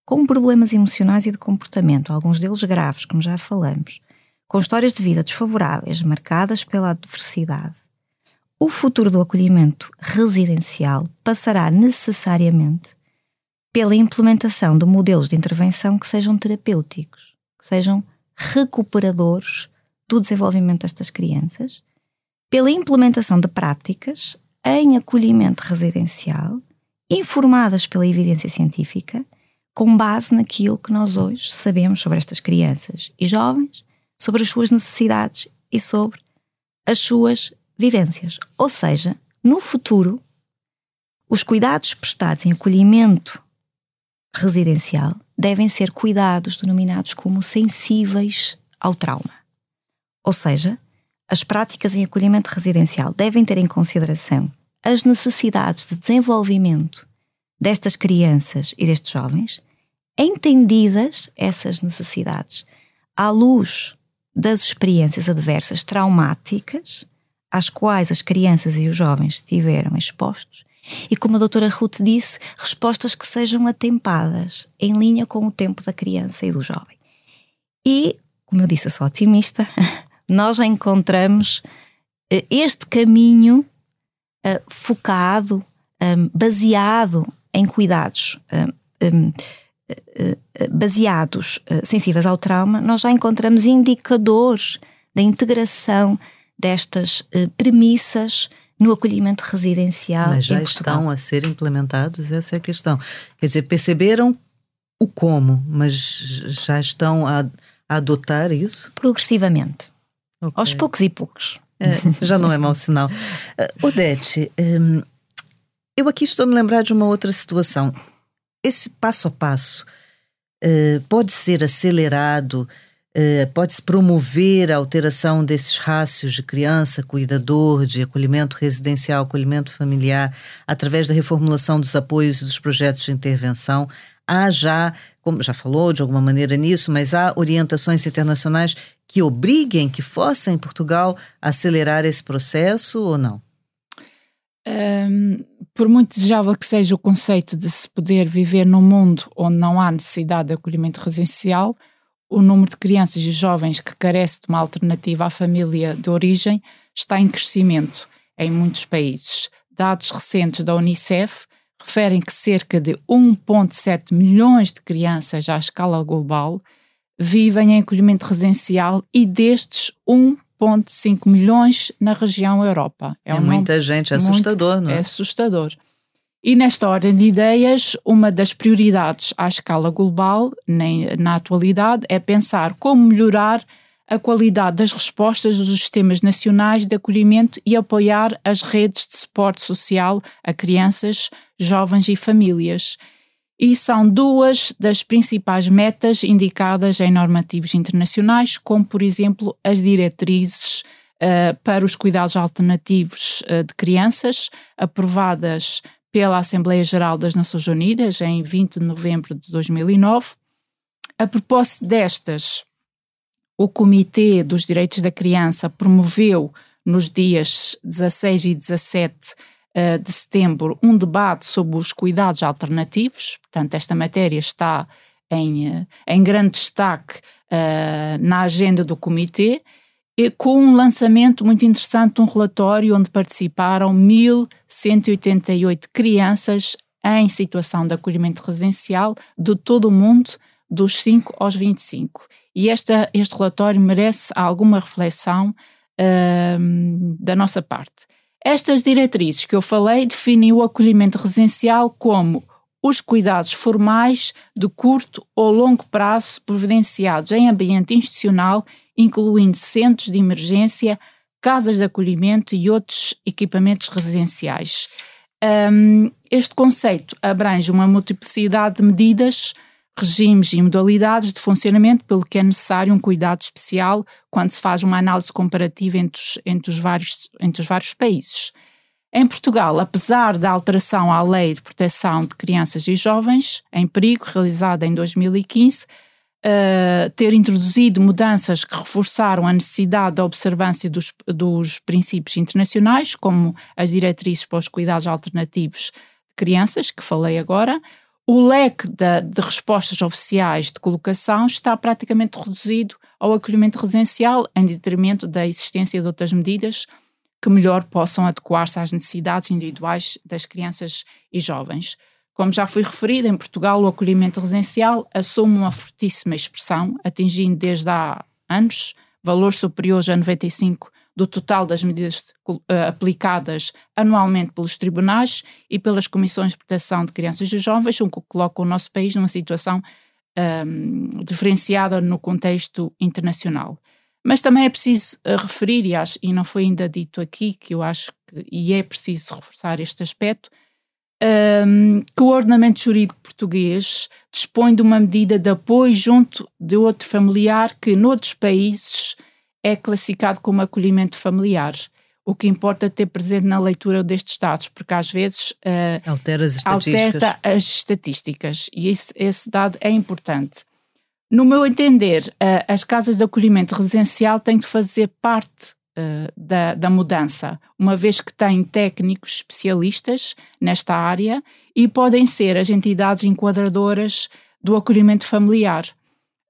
com problemas emocionais e de comportamento, alguns deles graves, como já falamos, com histórias de vida desfavoráveis, marcadas pela adversidade, o futuro do acolhimento residencial passará necessariamente pela implementação de modelos de intervenção que sejam terapêuticos, que sejam recuperadores do desenvolvimento destas crianças, pela implementação de práticas em acolhimento residencial informadas pela evidência científica, com base naquilo que nós hoje sabemos sobre estas crianças e jovens, sobre as suas necessidades e sobre as suas vivências. Ou seja, no futuro, os cuidados prestados em acolhimento residencial devem ser cuidados denominados como sensíveis ao trauma. Ou seja, as práticas em acolhimento residencial devem ter em consideração as necessidades de desenvolvimento destas crianças e destes jovens, entendidas essas necessidades à luz das experiências adversas traumáticas às quais as crianças e os jovens estiveram expostos e, como a doutora Ruth disse, respostas que sejam atempadas, em linha com o tempo da criança e do jovem. E, como eu disse, eu sou otimista, nós encontramos eh, este caminho uh, focado, um, baseado em cuidados baseados, sensíveis ao trauma, nós já encontramos indicadores da integração destas premissas no acolhimento residencial. Mas já estão a ser implementados, essa é a questão. Quer dizer, perceberam o como, mas já estão a, a adotar isso? Progressivamente. Okay. Aos poucos e poucos. É, já não é mau sinal. Uh, Odete, um, eu aqui estou a me lembrar de uma outra situação. Esse passo a passo uh, pode ser acelerado, pode-se promover a alteração desses rácios de criança, cuidador, de acolhimento residencial, acolhimento familiar, através da reformulação dos apoios e dos projetos de intervenção. Há já, como já falou de alguma maneira nisso, mas há orientações internacionais que obriguem, que forcem Portugal a acelerar esse processo ou não? Um, por muito desejável que seja o conceito de se poder viver num mundo onde não há necessidade de acolhimento residencial, o número de crianças e jovens que carece de uma alternativa à família de origem está em crescimento em muitos países. Dados recentes da Unicef referem que cerca de 1,7 milhões de crianças à escala global vivem em acolhimento residencial e destes 1,5 milhões na região Europa. É, é um muita gente, é assustador, muito, não é? É assustador. E nesta ordem de ideias, uma das prioridades à escala global, na atualidade, é pensar como melhorar a qualidade das respostas dos sistemas nacionais de acolhimento e apoiar as redes de suporte social a crianças, jovens e famílias. E são duas das principais metas indicadas em normativos internacionais, como, por exemplo, as diretrizes uh, para os cuidados alternativos uh, de crianças, aprovadas pela Assembleia Geral das Nações Unidas em 20 de novembro de 2009. A propósito destas, o Comitê dos Direitos da Criança promoveu nos dias 16 e 17 uh, de setembro um debate sobre os cuidados alternativos, portanto, esta matéria está em, uh, em grande destaque uh, na agenda do Comitê, com um lançamento muito interessante de um relatório onde participaram 1.188 crianças em situação de acolhimento residencial de todo o mundo, dos 5 aos 25. E esta, este relatório merece alguma reflexão uh, da nossa parte. Estas diretrizes que eu falei definem o acolhimento residencial como os cuidados formais de curto ou longo prazo providenciados em ambiente institucional, incluindo centros de emergência, casas de acolhimento e outros equipamentos residenciais. Um, este conceito abrange uma multiplicidade de medidas, regimes e modalidades de funcionamento, pelo que é necessário um cuidado especial quando se faz uma análise comparativa entre os, entre os, vários, entre os vários países. Em Portugal, apesar da alteração à Lei de Proteção de Crianças e Jovens em Perigo, realizada em 2015, uh, ter introduzido mudanças que reforçaram a necessidade da observância dos, dos princípios internacionais, como as diretrizes para os cuidados alternativos de crianças, que falei agora, o leque de, de, respostas oficiais de colocação está praticamente reduzido ao acolhimento residencial, em detrimento da existência de outras medidas que melhor possam adequar-se às necessidades individuais das crianças e jovens. Como já foi referido, em Portugal o acolhimento residencial assume uma fortíssima expressão, atingindo desde há anos valores superiores a 95 do total das medidas uh, aplicadas anualmente pelos tribunais e pelas comissões de proteção de crianças e jovens, o que coloca o nosso país numa situação um, diferenciada no contexto internacional. Mas também é preciso uh, referir, e, acho, e não foi ainda dito aqui, que eu acho que, e é preciso reforçar este aspecto, um, que o ordenamento jurídico português dispõe de uma medida de apoio junto de outro familiar que, noutros países, é classificado como acolhimento familiar. O que importa ter presente na leitura destes dados, porque às vezes uh, altera as estatísticas. Altera as estatísticas e esse, esse dado é importante. No meu entender, uh, as casas de acolhimento residencial têm de fazer parte da, da mudança, uma vez que têm técnicos especialistas nesta área e podem ser as entidades enquadradoras do acolhimento familiar.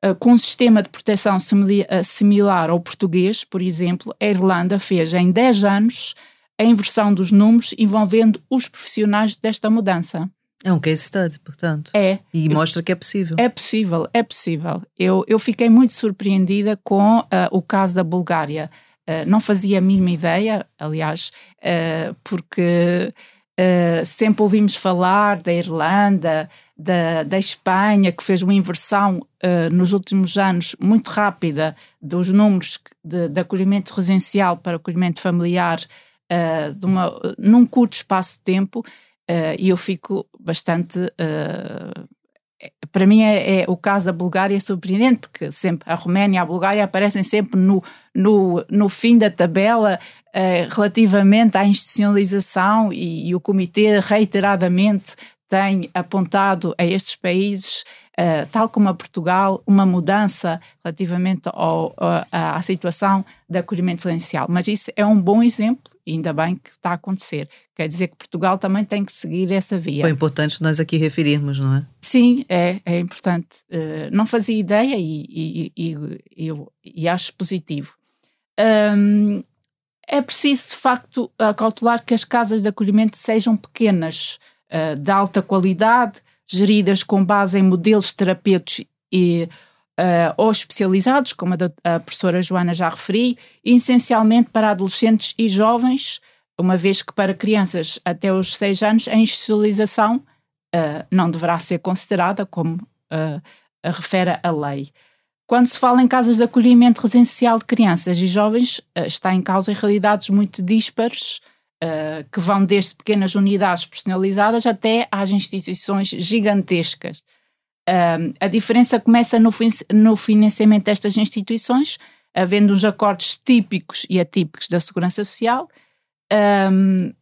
Uh, com um sistema de proteção uh, similar ao português, por exemplo, a Irlanda fez em 10 anos a inversão dos números envolvendo os profissionais desta mudança. É um case study, portanto. É. E mostra que é possível. É possível, é possível. Eu, eu fiquei muito surpreendida com uh, o caso da Bulgária. Uh, não fazia a mínima ideia, aliás, uh, porque uh, sempre ouvimos falar da Irlanda, da, da Espanha, que fez uma inversão nos últimos anos muito rápida dos números de, de acolhimento residencial para acolhimento familiar uma, num curto espaço de tempo, e eu fico bastante para mim é, é, o caso da Bulgária é surpreendente, porque sempre a Roménia e a Bulgária aparecem sempre no, no, no fim da tabela eh, relativamente à institucionalização e, e, o Comitê reiteradamente tem apontado a estes países uh, tal como a Portugal, uma mudança relativamente ao, à, à situação de acolhimento silencial. Mas isso é um bom exemplo, ainda bem que está a acontecer. Quer dizer que Portugal também tem que seguir essa via. É importante nós aqui referirmos, não é? Sim, é, é importante. Uh, não fazia ideia e, e, e, e acho positivo. Um, é preciso, de facto, cautelar que as casas de acolhimento sejam pequenas, uh, de alta qualidade, geridas com base em modelos terapêuticos e uh, ou especializados, como a, da, a professora Joana já referi, essencialmente para adolescentes e jovens, uma vez que para crianças até os 6 anos a institucionalização uh, não deverá ser considerada como uh, refere a lei. Quando se fala em casas de acolhimento residencial de crianças e jovens, está em causa realidades muito dispares uh, que vão desde pequenas unidades personalizadas até às instituições gigantescas. Uh, a diferença começa no, no financiamento destas instituições, havendo uns acordos típicos e atípicos da Segurança Social, um,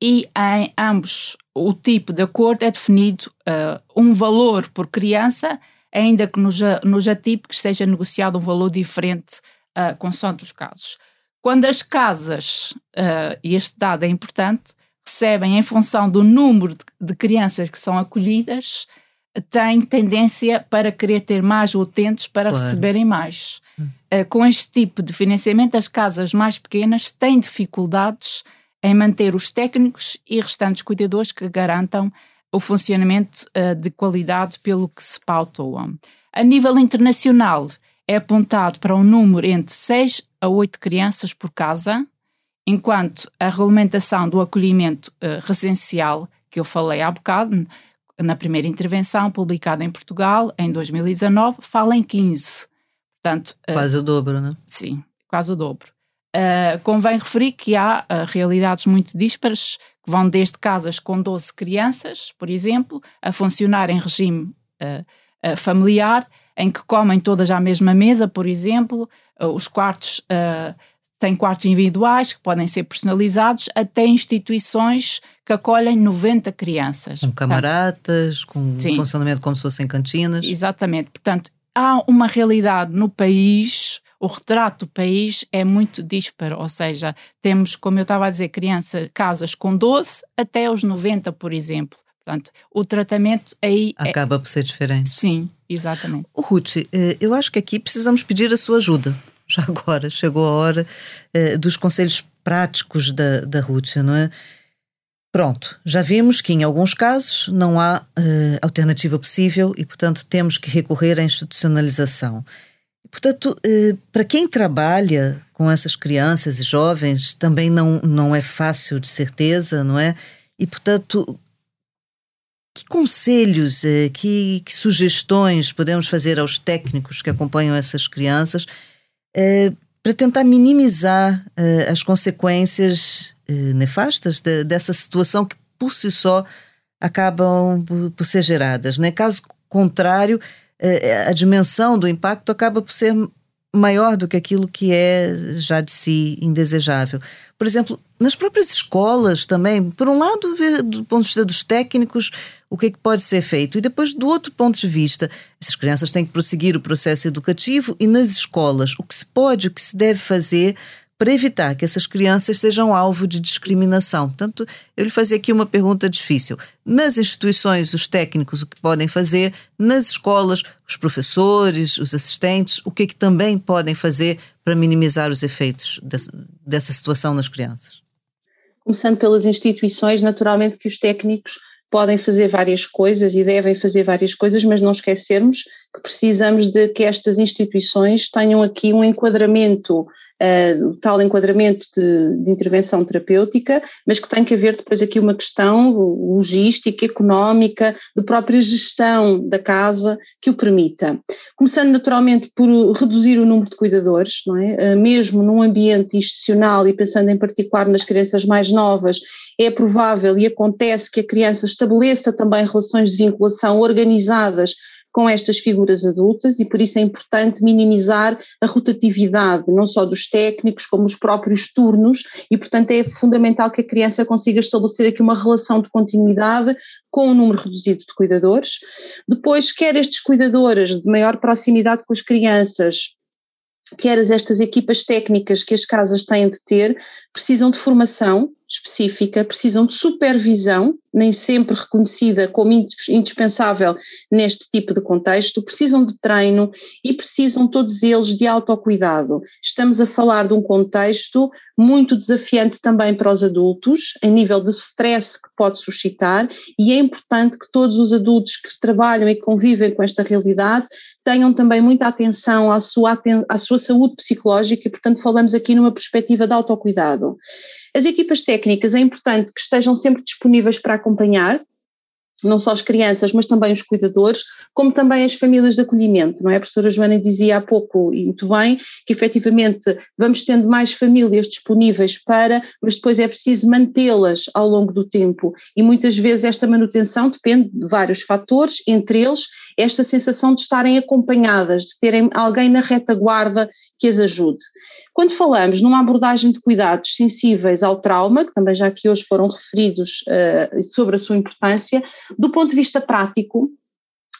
e em ambos o tipo de acordo é definido uh, um valor por criança, ainda que nos, nos atípicos seja negociado um valor diferente uh, consoante os casos. Quando as casas, uh, e este dado é importante, recebem em função do número de, de crianças que são acolhidas, têm tendência para querer ter mais utentes para claro. receberem mais. Uh, com este tipo de financiamento, as casas mais pequenas têm dificuldades em manter os técnicos e restantes cuidadores que garantam o funcionamento uh, de qualidade pelo que se pautou. A nível internacional, é apontado para um número entre 6 a 8 crianças por casa, enquanto a regulamentação do acolhimento uh, residencial, que eu falei há bocado, na primeira intervenção, publicada em Portugal em 2019, fala em 15. Portanto, uh, quase o dobro, não é? Sim, quase o dobro. Uh, convém referir que há realidades muito díspares, que vão desde casas com 12 crianças, por exemplo, a funcionar em regime familiar, em que comem todas à mesma mesa, por exemplo, os quartos têm quartos individuais que podem ser personalizados, até instituições que acolhem 90 crianças. Com camaradas, com sim. funcionamento como se fossem cantinas. Exatamente. Portanto, há uma realidade no país o retrato do país é muito disparo, ou seja, temos, como eu estava a dizer, crianças, casas com 12 até os 90, por exemplo. Portanto, o tratamento aí. É Acaba é... por ser diferente. Sim, exatamente. O Ruth, eh, eu acho que aqui precisamos pedir a sua ajuda. Já agora, chegou a hora eh, dos conselhos práticos da, da Ruth, não é? Pronto, já vimos que em alguns casos não há uh, alternativa possível e, portanto, temos que recorrer à institucionalização. Portanto, eh, para quem trabalha com essas crianças e jovens, também não, não é fácil, de certeza, não é? E, portanto, que conselhos, eh, que, que sugestões podemos fazer aos técnicos que acompanham essas crianças eh, para tentar minimizar as consequências nefastas dessa situação que, por si só, acabam por ser geradas? Né? Caso contrário, a dimensão do impacto acaba por ser maior do que aquilo que é já de si indesejável. Por exemplo, nas próprias escolas também, por um lado, do ponto de vista dos técnicos o que, é que pode ser feito, e depois, do outro ponto de vista, essas crianças têm que prosseguir o processo educativo e nas escolas, o que se pode, o que se deve fazer para evitar que essas crianças sejam alvo de discriminação. Portanto, eu lhe fazia aqui uma pergunta difícil. Nas instituições, os técnicos, o que podem fazer? Nas escolas, os professores, os assistentes, o que é que também podem fazer para minimizar os efeitos dessa situação nas crianças? Começando pelas instituições, naturalmente que os técnicos podem fazer várias coisas e devem fazer várias coisas, mas não esquecermos que precisamos de que estas instituições tenham aqui um enquadramento uh, tal enquadramento de, de, intervenção terapêutica, mas que tem que haver depois aqui uma questão logística, económica, de própria gestão da casa que o permita. Começando naturalmente por reduzir o número de cuidadores, não é? Uh, mesmo num ambiente institucional e pensando em particular nas crianças mais novas, é provável e acontece que a criança estabeleça também relações de vinculação organizadas com estas figuras adultas e por isso é importante minimizar a rotatividade, não só dos técnicos, como os próprios turnos, e portanto é fundamental que a criança consiga estabelecer aqui uma relação de continuidade com um número reduzido de cuidadores. Depois, quer estes cuidadores de maior proximidade com as crianças, quer estas equipas técnicas que as casas têm de ter, precisam de formação específica, precisam de supervisão nem sempre reconhecida como indispensável neste tipo de contexto, precisam de treino e precisam todos eles de autocuidado. Estamos a falar de um contexto muito desafiante também para os adultos, em nível de stress que pode suscitar, e é importante que todos os adultos que trabalham e convivem com esta realidade tenham também muita atenção à sua, à sua saúde psicológica e, portanto, falamos aqui numa perspectiva de autocuidado. As equipas técnicas é importante que estejam sempre disponíveis para acompanhar, não só as crianças, mas também os cuidadores, como também as famílias de acolhimento, não é? A professora Joana dizia há pouco, e muito bem, que efetivamente vamos tendo mais famílias disponíveis para, mas depois é preciso mantê-las ao longo do tempo, e muitas vezes esta manutenção depende de vários fatores, entre eles esta sensação de estarem acompanhadas, de terem alguém na retaguarda que as ajude. Quando falamos numa abordagem de cuidados sensíveis ao trauma, que também já aqui hoje foram referidos uh, sobre a sua importância, do ponto de vista prático,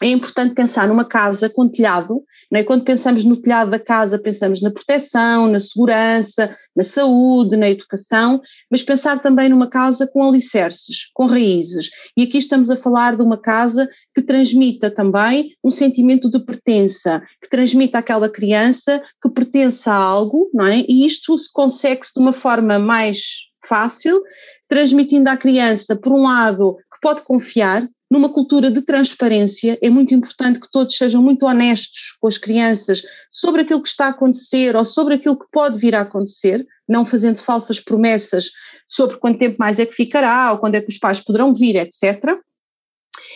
é importante pensar numa casa com telhado, não é? quando pensamos no telhado da casa pensamos na proteção, na segurança, na saúde, na educação, mas pensar também numa casa com alicerces, com raízes. E aqui estamos a falar de uma casa que transmita também um sentimento de pertença, que transmita àquela criança que pertence a algo, não é? E isto consegue-se de uma forma mais fácil, transmitindo à criança, por um lado, que pode confiar, numa cultura de transparência, é muito importante que todos sejam muito honestos com as crianças sobre aquilo que está a acontecer ou sobre aquilo que pode vir a acontecer, não fazendo falsas promessas sobre quanto tempo mais é que ficará ou quando é que os pais poderão vir, etc.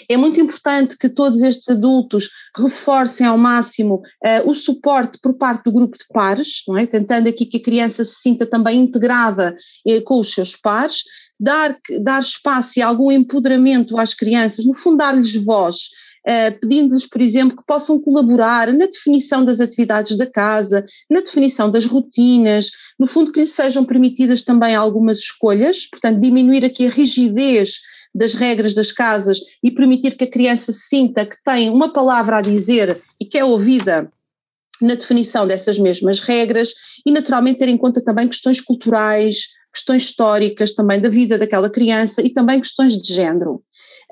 É muito importante que todos estes adultos reforcem ao máximo uh, o suporte por parte do grupo de pares, é? tentando aqui que a criança se sinta também integrada uh, com os seus pares, dar, dar espaço e algum empoderamento às crianças, no fundo dar-lhes voz, Uh, pedindo-lhes, por exemplo, que possam colaborar na definição das atividades da casa, na definição das rotinas, no fundo que lhes sejam permitidas também algumas escolhas, portanto diminuir aqui a rigidez das regras das casas e permitir que a criança sinta que tem uma palavra a dizer e que é ouvida na definição dessas mesmas regras e naturalmente ter em conta também questões culturais, questões históricas também da vida daquela criança e também questões de género.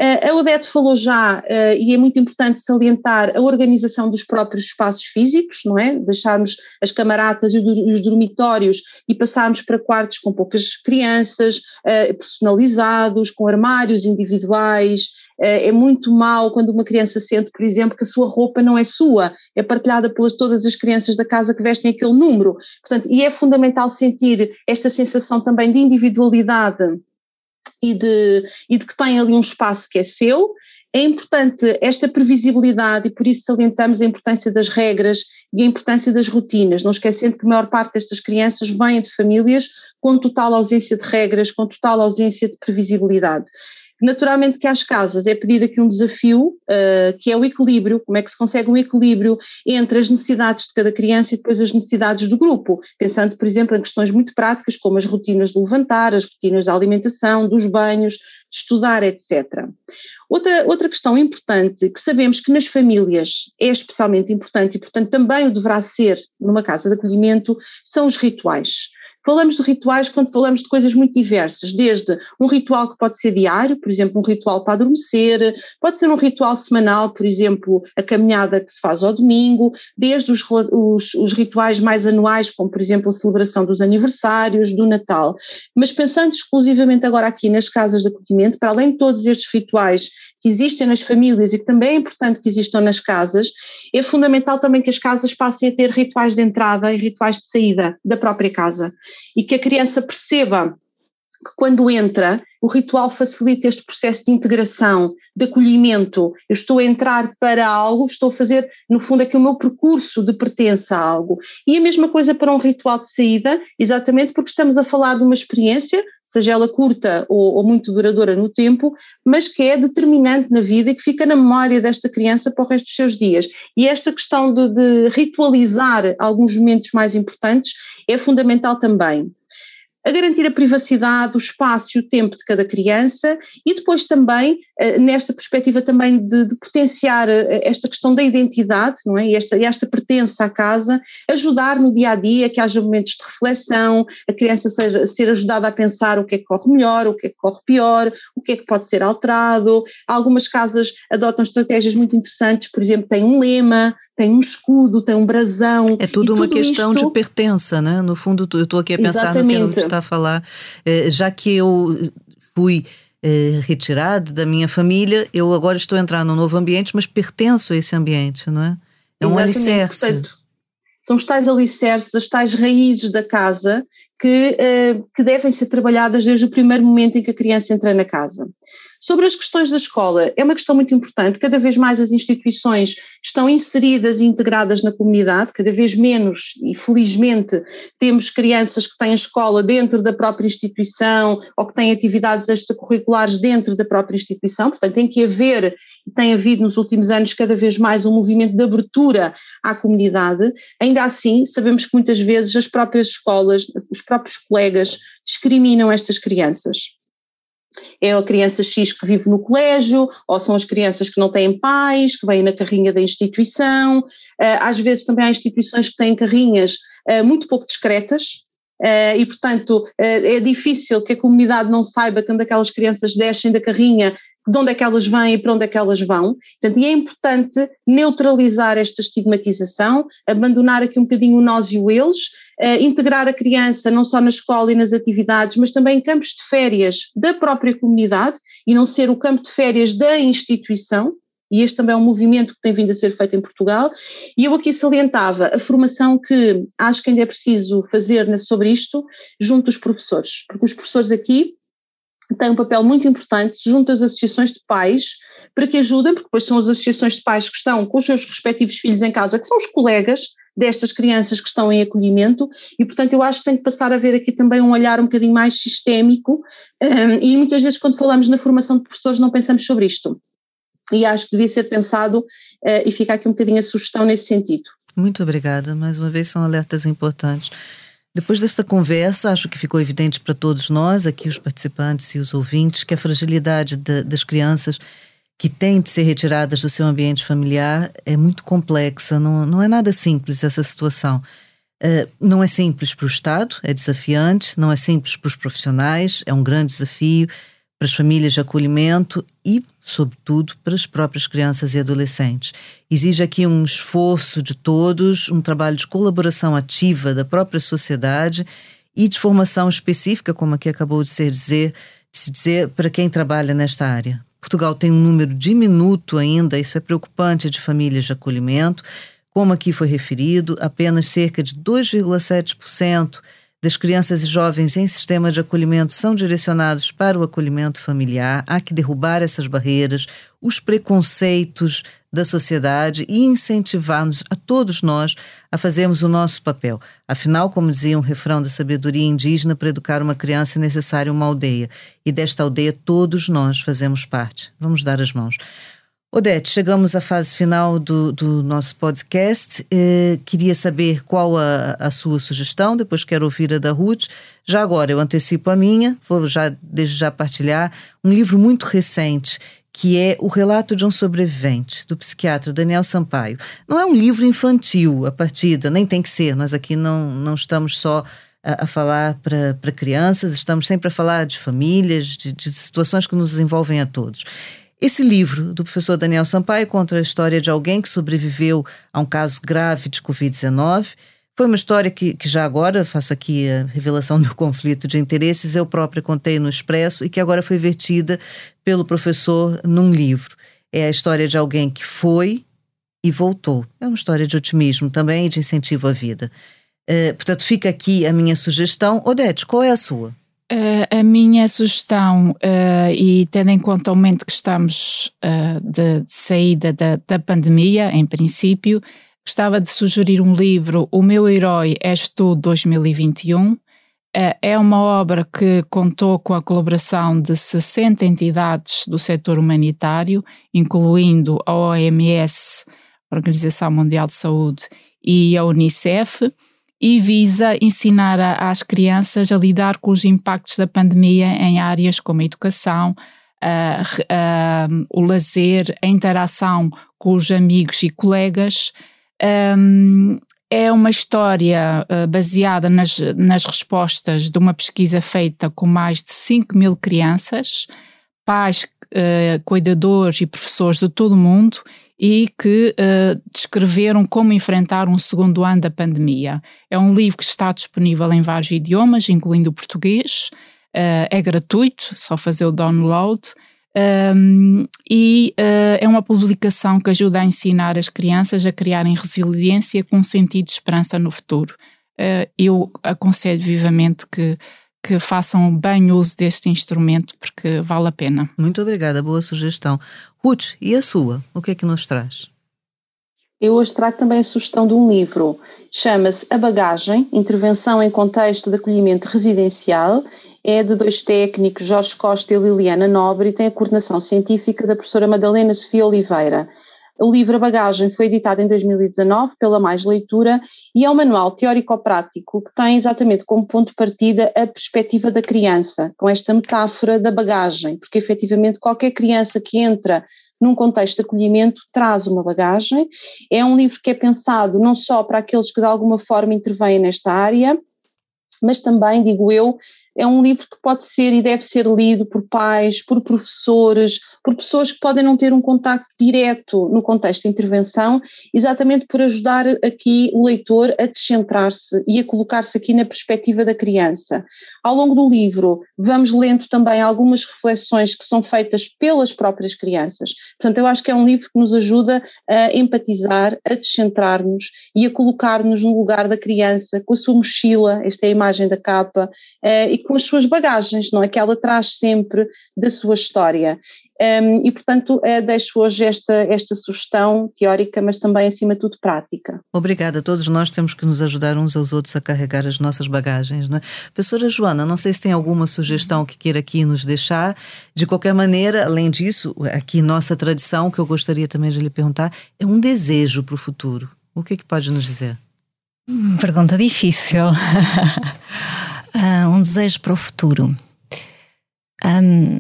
Uh, a Odete falou já, uh, e é muito importante salientar, a organização dos próprios espaços físicos, não é? Deixarmos as camaratas e os dormitórios e passarmos para quartos com poucas crianças, uh, personalizados, com armários individuais, é muito mal quando uma criança sente, por exemplo, que a sua roupa não é sua, é partilhada pelas todas as crianças da casa que vestem aquele número. Portanto, e é fundamental sentir esta sensação também de individualidade e de, e de que tem ali um espaço que é seu. É importante esta previsibilidade e por isso salientamos a importância das regras e a importância das rotinas, não esquecendo que a maior parte destas crianças vêm de famílias com total ausência de regras, com total ausência de previsibilidade. Naturalmente que às casas é pedido aqui um desafio, uh, que é o equilíbrio, como é que se consegue um equilíbrio entre as necessidades de cada criança e depois as necessidades do grupo, pensando, por exemplo, em questões muito práticas como as rotinas de levantar, as rotinas da alimentação, dos banhos, de estudar, etc. Outra, outra questão importante, que sabemos que nas famílias é especialmente importante e, portanto, também o deverá ser numa casa de acolhimento, são os rituais. Falamos de rituais quando falamos de coisas muito diversas, desde um ritual que pode ser diário, por exemplo, um ritual para adormecer, pode ser um ritual semanal, por exemplo, a caminhada que se faz ao domingo, desde os, os, os rituais mais anuais, como por exemplo a celebração dos aniversários, do Natal. Mas pensando exclusivamente agora aqui nas casas de acolhimento, para além de todos estes rituais que existem nas famílias e que também é importante que existam nas casas, é fundamental também que as casas passem a ter rituais de entrada e rituais de saída da própria casa e que a criança perceba que quando entra, o ritual facilita este processo de integração, de acolhimento. Eu estou a entrar para algo, estou a fazer, no fundo, aqui o meu percurso de pertença a algo. E a mesma coisa para um ritual de saída, exatamente porque estamos a falar de uma experiência, seja ela curta ou, ou muito duradoura no tempo, mas que é determinante na vida e que fica na memória desta criança para o resto dos seus dias. E esta questão de, de ritualizar alguns momentos mais importantes é fundamental também a garantir a privacidade, o espaço e o tempo de cada criança e depois também, nesta perspectiva também de, de potenciar eh, esta questão da identidade, não é? E esta, esta pertença à casa, ajudar no dia a dia, que haja momentos de reflexão, a criança seja, ser ajudada a pensar o que é que corre melhor, o que é que corre pior, o que é que pode ser alterado. Algumas casas adotam estratégias muito interessantes, por exemplo, têm um lema, tem um escudo, tem um brasão. É tudo uma questão isto... de pertença, né? No fundo, eu estou aqui a pensar Exatamente. no que está a falar. Eh, já que eu fui eh, retirado da minha família, eu agora estou entrando num novo ambiente, mas pertenço a esse ambiente, não é? É um Exatamente. alicerce. Portanto, são os tais alicerces, as tais raízes da casa que, eh, que devem ser trabalhadas desde o primeiro momento em que a criança entra na casa. Sobre as questões da escola, é uma questão muito importante. Cada vez mais as instituições estão inseridas e integradas na comunidade, cada vez menos, e felizmente temos crianças que têm a escola dentro da própria instituição ou que têm atividades extracurriculares dentro da própria instituição. Portanto, tem que haver, e tem havido nos últimos anos cada vez mais um movimento de abertura à comunidade. Ainda assim, sabemos que muitas vezes as próprias escolas, os próprios colegas discriminam estas crianças é a criança X que vive no colégio, ou são as crianças que não têm pais, que vêm na carrinha da instituição. Eh, às vezes também há instituições que têm carrinhas eh, muito pouco discretas, Uh, e, portanto, é difícil que a comunidade não saiba quando aquelas crianças descem da carrinha, de onde é que elas vêm e para onde é que elas vão. Portanto, e é importante neutralizar esta estigmatização, abandonar aqui um bocadinho o nós e o eles, uh, integrar a criança não só na escola e nas atividades, mas também em campos de férias da própria comunidade e não ser o campo de férias da instituição, e este também é um movimento que tem vindo a ser feito em Portugal, e eu aqui salientava a formação que acho que ainda é preciso fazer sobre isto junto dos professores, porque os professores aqui tem um papel muito importante junto às associações de pais para que ajudem, porque depois são as associações de pais que estão com os seus respectivos filhos em casa, que são os colegas destas crianças que estão em acolhimento, e portanto eu acho que tem que passar a haver aqui também um olhar um bocadinho mais sistémico, um, e muitas vezes quando falamos na formação de professores não pensamos sobre isto. E acho que devia ser pensado uh, e fica aqui um bocadinho a sugestão nesse sentido. Muito obrigada, mais uma vez são alertas importantes. Depois desta conversa, acho que ficou evidente para todos nós, aqui os participantes e os ouvintes, que a fragilidade de, das crianças que têm de ser retiradas do seu ambiente familiar é muito complexa, não, não é nada simples essa situação. Uh, não é simples para o Estado, é desafiante, não é simples para os profissionais, é um grande desafio para as famílias de acolhimento e, sobretudo, para as próprias crianças e adolescentes. Exige aqui um esforço de todos, um trabalho de colaboração ativa da própria sociedade e de formação específica, como aqui acabou de, ser dizer, de se dizer, para quem trabalha nesta área. Portugal tem um número diminuto ainda, isso é preocupante, de famílias de acolhimento. Como aqui foi referido, apenas cerca de 2,7% das crianças e jovens em sistema de acolhimento são direcionados para o acolhimento familiar. Há que derrubar essas barreiras, os preconceitos da sociedade e incentivar-nos a todos nós a fazermos o nosso papel. Afinal, como dizia um refrão da sabedoria indígena, para educar uma criança é necessária uma aldeia. E desta aldeia todos nós fazemos parte. Vamos dar as mãos. Odete, chegamos à fase final do, do nosso podcast. Eh, queria saber qual a, a, sua sugestão, depois quero ouvir a da Ruth. Já agora, eu antecipo a minha, vou já desde já partilhar um livro muito recente que é O Relato de um Sobrevivente, do psiquiatra Daniel Sampaio. Não é um livro infantil, a partida, nem tem que ser. Nós aqui não, não estamos só a, a falar para crianças, estamos sempre a falar de famílias, de, de situações que nos envolvem a todos. Esse livro do professor Daniel Sampaio conta a história de alguém que sobreviveu a um caso grave de Covid-19. Foi uma história que, que, já agora, faço aqui a revelação do conflito de interesses, eu própria contei no Expresso e que agora foi vertida pelo professor num livro. É a história de alguém que foi e voltou. É uma história de otimismo também e de incentivo à vida. Uh, portanto, fica aqui a minha sugestão. Odete, qual é a sua? Uh, a minha sugestão, uh, e tendo em conta o momento que estamos uh, de, de, saída da, da pandemia, em princípio, gostava de sugerir um livro, O Meu Herói És Tu 2021. é uma obra que contou com a colaboração de 60 entidades do setor humanitário, incluindo a OMS, Organização Mundial de Saúde, e a Unicef e visa ensinar a, às crianças a lidar com os impactos da pandemia em áreas como a educação, o lazer, a interação com os amigos e colegas. Um, é uma história uh, baseada nas, nas respostas de uma pesquisa feita com mais de 5 mil crianças, pais, uh, cuidadores e professores de todo o mundo e que uh, descreveram como enfrentar um segundo ano da pandemia. É um livro que está disponível em vários idiomas, incluindo o português, uh, é gratuito, só fazer o download. Um, e uh, é uma publicação que ajuda a ensinar as crianças a criarem resiliência com um sentido de esperança no futuro. eu aconselho vivamente que que façam bem uso deste instrumento, porque vale a pena. Muito obrigada, boa sugestão. Ruth, e a sua? O que é que nos traz? Eu hoje trago também a sugestão de um livro, chama-se A Bagagem, Intervenção em Contexto de Acolhimento Residencial, é de dois técnicos, Jorge Costa e Liliana Nobre, e tem a coordenação científica da professora Madalena Sofia Oliveira. O livro A Bagagem foi editado em 2019 pela Mais Leitura e é um manual teórico-prático que tem exatamente como ponto de partida a perspectiva da criança, com esta metáfora da bagagem, porque efetivamente qualquer criança que entra num contexto de acolhimento traz uma bagagem. É um livro que é pensado não só para aqueles que de alguma forma intervêm nesta área, mas também, digo eu, é um livro que pode ser e deve ser lido por pais, por professores, por pessoas que podem não ter um contacto direto no contexto de intervenção, exatamente por ajudar aqui o leitor a descentrar-se e a colocar-se aqui na perspectiva da criança. Ao longo do livro, vamos lendo também algumas reflexões que são feitas pelas próprias crianças. Portanto, eu acho que é um livro que nos ajuda a empatizar, a descentrar-nos e a colocar-nos no lugar da criança, com a sua mochila, esta é a imagem da capa, eh, e com as suas bagagens, não é? Que ela traz sempre da sua história. Um, e, portanto, é, deixo hoje esta, esta sugestão teórica, mas também, acima de tudo, prática. Obrigada. Todos nós temos que nos ajudar uns aos outros a carregar as nossas bagagens. Não é? Professora Joana, não sei se tem alguma sugestão que queira aqui nos deixar. De qualquer maneira, além disso, aqui nossa tradição, que eu gostaria também de lhe perguntar, é um desejo para o futuro. O que, é que pode nos dizer? Hum, pergunta difícil. uh, um desejo para o futuro. Um,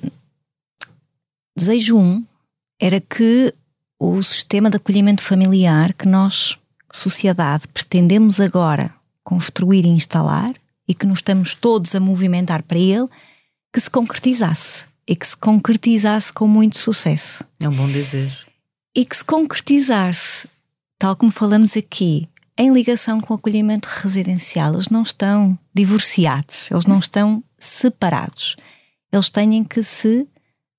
Desejo um era que o sistema de acolhimento familiar que nós, sociedade, pretendemos agora construir e instalar e que nos estamos todos a movimentar para ele, que se concretizasse e que se concretizasse com muito sucesso. É um bom desejo. E que se concretizasse, tal como falamos aqui, em ligação com o acolhimento residencial, eles não estão divorciados, eles não estão separados. Eles têm que se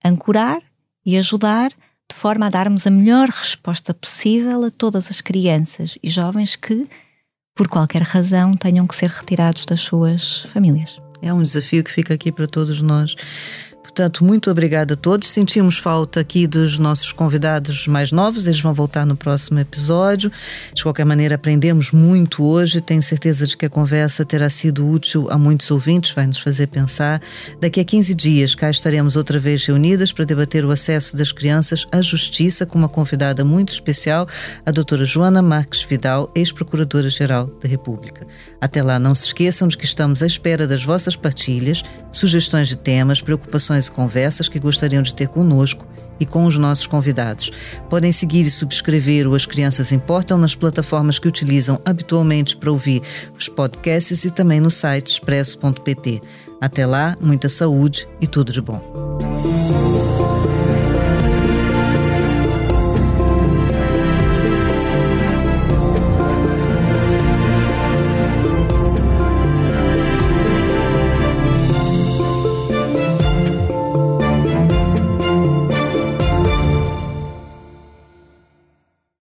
ancorar e ajudar de forma a darmos a melhor resposta possível a todas as crianças e jovens que, por qualquer razão, tenham que ser retirados das suas famílias. É um desafio que fica aqui para todos nós. Portanto, muito obrigada a todos. Sentimos falta aqui dos nossos convidados mais novos, eles vão voltar no próximo episódio. De qualquer maneira, aprendemos muito hoje. Tenho certeza de que a conversa terá sido útil a muitos ouvintes, vai nos fazer pensar. Daqui a 15 dias, cá estaremos outra vez reunidas para debater o acesso das crianças à justiça com uma convidada muito especial, a doutora Joana Marques Vidal, ex-procuradora-geral da República. Até lá, não se esqueçam de que estamos à espera das vossas partilhas, sugestões de temas, preocupações conversas que gostariam de ter conosco e com os nossos convidados. Podem seguir e subscrever o As Crianças Importam nas plataformas que utilizam habitualmente para ouvir os podcasts e também no site expresso.pt. Até lá, muita saúde e tudo de bom.